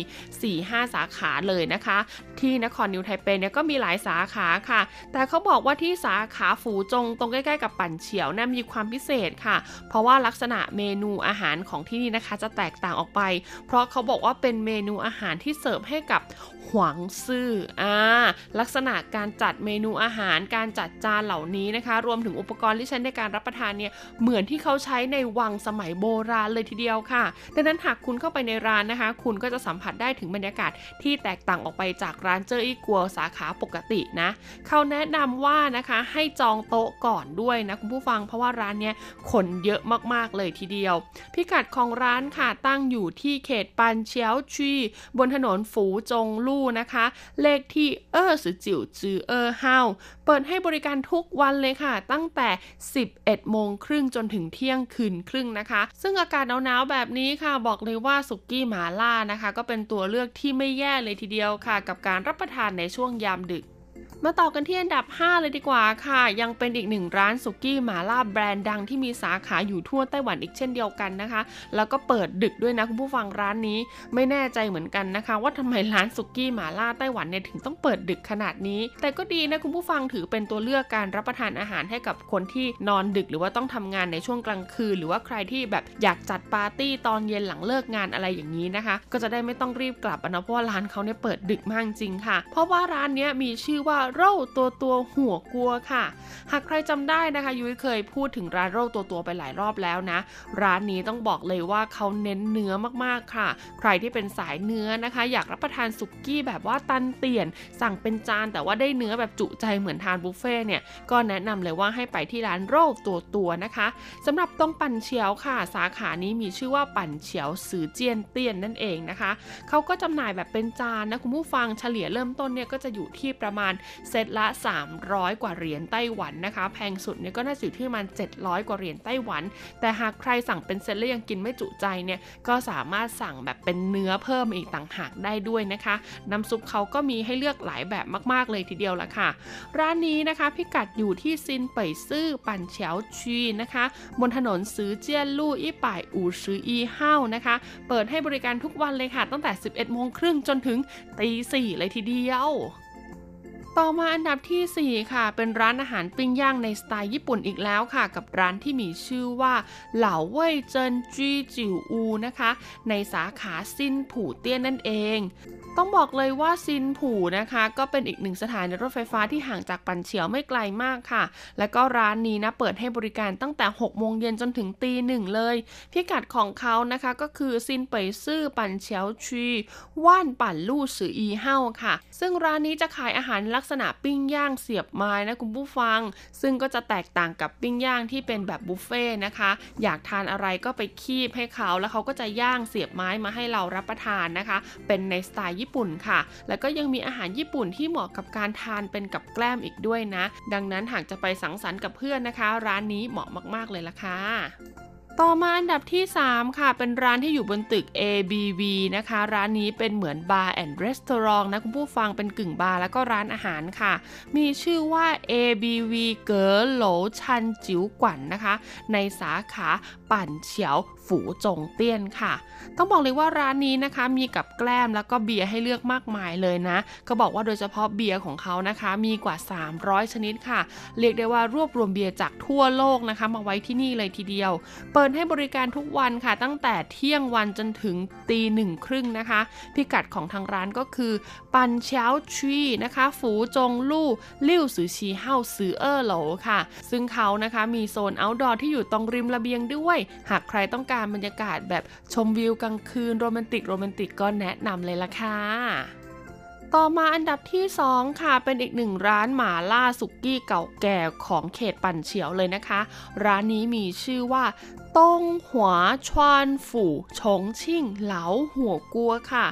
4-5 สาขาเลยนะคะ ที่นครนิวไทเปเนี่ยก็มีหลายสาขาค่ะ แต่เขาบอกว่าที่สาขาฝูจงตรงใกล้ๆกับปั่นเฉียวนะ่มีความพิเศษค่ะ เพราะว่าลักษณะเมนูอาหารของที่นี่นะคะจะแตกต่างออกไปเพราะเขาบอกว่าเป็นเมนูอาหารที่เสิร์ฟให้กับหวังซื่ออ่าลักษณะการจัดเมนูอาหารการจัดจานเหล่านี้นะคะ รวมถึงอุปกรณ์ที่ใช้ในการรับประทานเนี่ยเหมือนที่เขาใช้ในวังสมัยโบราณเลยทีเดียวค่ะ ดังนั้นหากคุณเข้าไปในร้านนะคะ คุณก็จะสัมผัสได้ถึงบรรยากาศที่แตกต่างออกไปจากร้านเจออีกัวสาขาปกตินะเขาแนะนำว่านะคะให้จองโต๊ะก่อนด้วยนะคุณผู้ฟังเพราะว่าร้านเนี้ยคนเยอะมากๆเลยทีเดียว พิกัดของร้านค่ะตั้งอยู่ที่เขตปันเชียวชีบนถนนฝูจงลู่นะคะ เลขที่เออสือจิ๋วจือเออเฮาเปิดให้บริการทุกวันเลยค่ะ ตั้งแต่ 11 โมงครึ่งจนถึงเที่ยงคืนครึ่งนะคะ ซึ่งอากาศหนาวๆแบบนี้ค่ะ บอกเลยว่าสุกี้หมาล่านะคะ ก็เป็นตัวเลือกที่ไม่แย่เลยทีเดียวค่ะ กับการรับประทานในช่วงยามดึก มาต่อกันที่อันดับ 5 เลยดีกว่าค่ะ ยังเป็นอีกหนึ่งร้านสุกี้หมาล่าแบรนด์ดังที่มีสาขาอยู่ทั่วไต้หวันอีกเช่นเดียวกันนะคะ แล้วก็เปิดดึกด้วยนะคุณผู้ฟังร้านนี้ไม่แน่ใจเหมือนกันนะคะ ว่าทำไมร้านสุกี้หมาล่าไต้หวันเนี่ยถึงต้องเปิดดึกขนาดนี้ แต่ก็ดีนะคุณผู้ฟังถือเป็นตัวเลือกการรับประทานอาหารให้กับคนที่นอนดึกหรือว่าต้องทำงานในช่วงกลางคืน หรือว่าใครที่แบบอยากจัดปาร์ตี้ตอนเย็นหลังเลิกงานอะไรอย่างนี้นะคะ ก็จะได้ไม่ต้องรีบกลับนะเพราะว่าร้านเขาเนี่ยเปิดดึกมากจริงค่ะ เพราะว่าร้านนี้มีชื่อว่าโร่ตัวตัวหัวกลัวค่ะ หากใครจำได้นะคะ ยุ้ยเคยพูดถึงร้านโร่ตัวตัวไปหลายรอบแล้วนะ ร้านนี้ต้องบอกเลยว่าเขาเน้นเนื้อมากๆค่ะ ใครที่เป็นสายเนื้อนะคะ อยากรับประทานสุกี้แบบว่าตันเตียน สั่งเป็นจานแต่ว่าได้เนื้อแบบจุใจเหมือนทานบุฟเฟ่เนี่ยก็แนะนำเลยว่าให้ไปที่ร้านโร่ตัวตัวนะคะสำหรับตรงปั่นเฉียวค่ะ สาขานี้มีชื่อว่าปั่นเฉียวสือเจียนเตียนนั่นเองนะคะเขาก็จำหน่ายแบบเป็นจานนะคุณผู้ฟังเฉลี่ยเริ่มต้นเนี่ยก็จะอยู่ที่ประมาณเซตละ 300 กว่าเหรียญไต้หวันนะคะ แพงสุดเนี่ยก็น่าจะอยู่ที่ประมาณ 700 กว่าเหรียญไต้หวัน แต่หากใครสั่งเป็นเซตแล้วยังกินไม่จุใจเนี่ยก็สามารถสั่งแบบเป็นเนื้อเพิ่มอีกต่างหากได้ด้วยนะคะ น้ำซุปเขาก็มีให้เลือกหลายแบบมาก ๆ เลยทีเดียวละค่ะ ร้านนี้นะคะพิกัดอยู่ที่ซินเป่ยซื่อปั่นเฉียวชีนะคะ บนถนนซื้อเจี้ยนลู่อี้ป่ายอู่ซื้ออีเฮ้านะคะ เปิดให้บริการทุกวันเลยค่ะ ตั้งแต่ 11โมงครึ่งจนถึงตีสี่เลยทีเดียว ต่อมาอันดับที่ 4 ค่ะ เป็นร้านอาหารปิ้งย่างในสไตล์ญี่ปุ่นอีกแล้วค่ะ กับร้านที่มีชื่อว่าเหล่าเว่ยเจินจีจิวอูนะคะ ในสาขาซินผู่เตี้ยนนั่นเอง ต้องบอกเลยว่าซินผู่นะคะ ก็เป็นอีกหนึ่งสถานีรถไฟฟ้าที่ห่างจากปันเฉียวไม่ไกลมากค่ะ และก็ร้านนี้นะเปิดให้บริการตั้งแต่ 6 โมงเย็นจนถึงตีหนึ่งเลย พิกัดของเขานะคะก็คือซินเป่ยซื่อปันเฉียวชีว่านปั่นลู่สืออีเฮ้าค่ะ ซึ่งร้านนี้จะขายอาหารลัักษณะปิ้งย่างเสียบไม้นะคุณผู้ฟัง ซึ่งก็จะแตกต่างกับปิ้งย่างที่เป็นแบบบุฟเฟ่นะคะ อยากทานอะไรก็ไปคีบให้เขาแล้วเขาก็จะย่างเสียบไม้มาให้เรารับประทานนะคะ เป็นในสไตล์ญี่ปุ่นค่ะ แล้วก็ยังมีอาหารญี่ปุ่นที่เหมาะกับการทานเป็นกับแกล้มอีกด้วยนะ ดังนั้นหากจะไปสังสรรค์กับเพื่อนนะคะ ร้านนี้เหมาะมากๆเลยละค่ะ ต่อมาอันดับที่ 3 ค่ะ เป็นร้านที่อยู่บนตึก ABV นะคะ ร้านนี้เป็นเหมือน bar and restaurant นะ คุณผู้ฟังเป็นกึ่งบาร์แล้วก็ร้านอาหารค่ะ มีชื่อว่า ABV เก๋อโหลชันจิ๋วกวันนะคะ ในสาขาปั่นเฉียว ฝูจงเตี้ยนค่ะ ต้องบอกเลยว่าร้านนี้นะคะมีกับแกล้มแล้วก็เบียร์ให้เลือกมากมายเลยนะ ก็บอกว่าโดยเฉพาะเบียร์ของเขานะคะ มีกว่า 300 ชนิดค่ะ เรียกได้ว่ารวบรวมเบียร์จากทั่วโลกนะคะ มาไว้ที่นี่เลยทีเดียว เปิดให้บริการทุกวันค่ะ ตั้งแต่เที่ยงวันจนถึงตีหนึ่งครึ่งนะคะ พิกัดของทางร้านก็คือ ปันเช้าชีนะคะ ฝูจงลู่ลิ่วสือชีเฮาซือเออร์โหลค่ะ ซึ่งเขานะคะมีโซนอ outdoor ที่อยู่ตรงริมระเบียงด้วย หากใครต้องการบรรยากาศแบบชมวิวกลางคืนโรแมนติกโรแมนติกก็แนะนำเลยล่ะค่ะต่อมาอันดับที่ 2 ค่ะ เป็นอีกหนึ่งร้านหมาล่าสุกี้เก่าแก่ของเขตปั่นเฉียวเลยนะคะ ร้านนี้มีชื่อว่าต้งหัวชวนฝูชงชิ่งเหลาหัวกัวค่ะ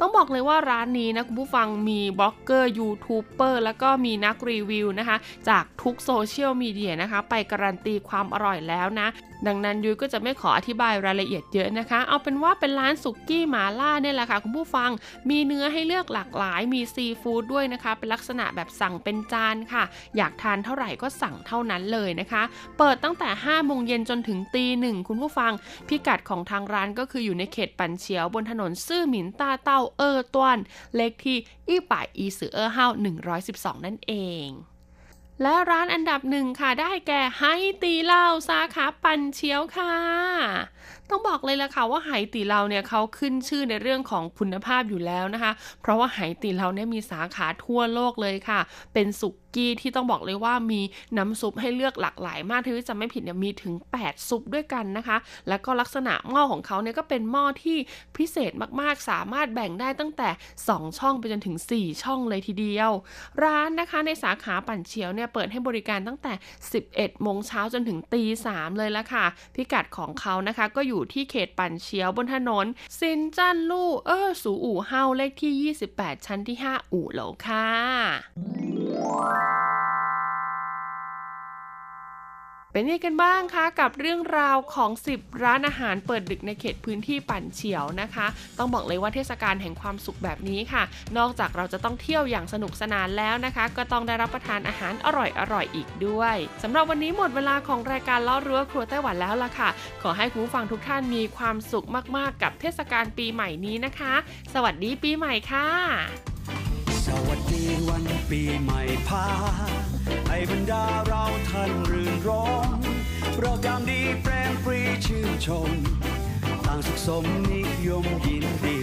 ต้องบอกเลยว่าร้านนี้นะคุณผู้ฟังมีบล็อกเกอร์ยูทูบเบอร์แล้วก็มีนักรีวิวนะคะ จากทุกโซเชียลมีเดียนะคะ ไปการันตีความอร่อยแล้วนะ ดังนั้นยุ้ยก็จะไม่ขออธิบายรายละเอียดเยอะนะคะ เอาเป็นว่าเป็นร้านสุกี้หมาล่าเนี่ยแหละค่ะคุณผู้ฟังมีเนื้อให้เลือกหลากหลายมีซีฟู้ดด้วยนะคะ เป็นลักษณะแบบสั่งเป็นจานค่ะ อยากทานเท่าไหร่ก็สั่งเท่านั้นเลยนะคะ เปิดตั้งแต่5โมงเย็นจนถึงตีหนึ่งคุณผู้ฟังพิกัดของทางร้านก็คืออยู่ในเขตปันเฉียวบนถนนซื่อหมินต้าเต้าเออต้วน เลขที่อี้ป่ายอีสือเออเฮา112 นั่นเองและร้านอันดับหนึ่งค่ะได้แก่ไฮตีเหล้าสาขาปันเชียวค่ะต้องบอกเลยละค่ะว่าไหตีเหลาเนี่ยเขาขึ้นชื่อในเรื่องของคุณภาพอยู่แล้วนะคะ เพราะว่าไหตีเหลาเนี่ยมีสาขาทั่วโลกเลยค่ะ เป็นสุกี้ที่ต้องบอกเลยว่ามีน้ำซุปให้เลือกหลากหลายมากที่จะไม่ผิดเนี่ยมีถึง 8 ซุปด้วยกันนะคะ แล้วก็ลักษณะหม้อของเขาเนี่ยก็เป็นหม้อที่พิเศษมากๆ สามารถแบ่งได้ตั้งแต่ 2 ช่องไปจนถึง 4 ช่องเลยทีเดียว ร้านนะคะในสาขาปั่นเฉียวเนี่ยเปิดให้บริการตั้งแต่ 11 โมงเช้าจนถึงตี3เลยละค่ะ พิกัดของเขานะคะก็อยู่ที่เขตปั่นเฉียวบนถนน ซินจันลู่เออสูอู่เฮาเลขที่ 28 ชั้นที่ 5 อู่เหลาค่ะ เป็นยังไงกันบ้างคะกับเรื่องราวของ 10 ร้านอาหารเปิดดึกในเขตพื้นที่ปั่นเฉียวนะคะ ต้องบอกเลยว่าเทศกาลแห่งความสุขแบบนี้ค่ะ นอกจากเราจะต้องเที่ยวอย่างสนุกสนานแล้วนะคะ ก็ต้องได้รับประทานอาหารอร่อยอร่อยๆอีกด้วยสำหรับวันนี้หมดเวลาของรายการเล่ารั้วครัวไต้หวันแล้วล่ะค่ะ ขอให้คุณฟังทุกท่านมีความสุขมากๆ กับเทศกาลปีใหม่นี้นะคะ สวัสดีปีใหม่ค่ะ สวัสดีวันปีใหม่พา ให้บรรดาเราท่านรื่นรมโปรแกรมดีแปรมฟรีชื่นชม ต่างสุขสมนิยมยินดี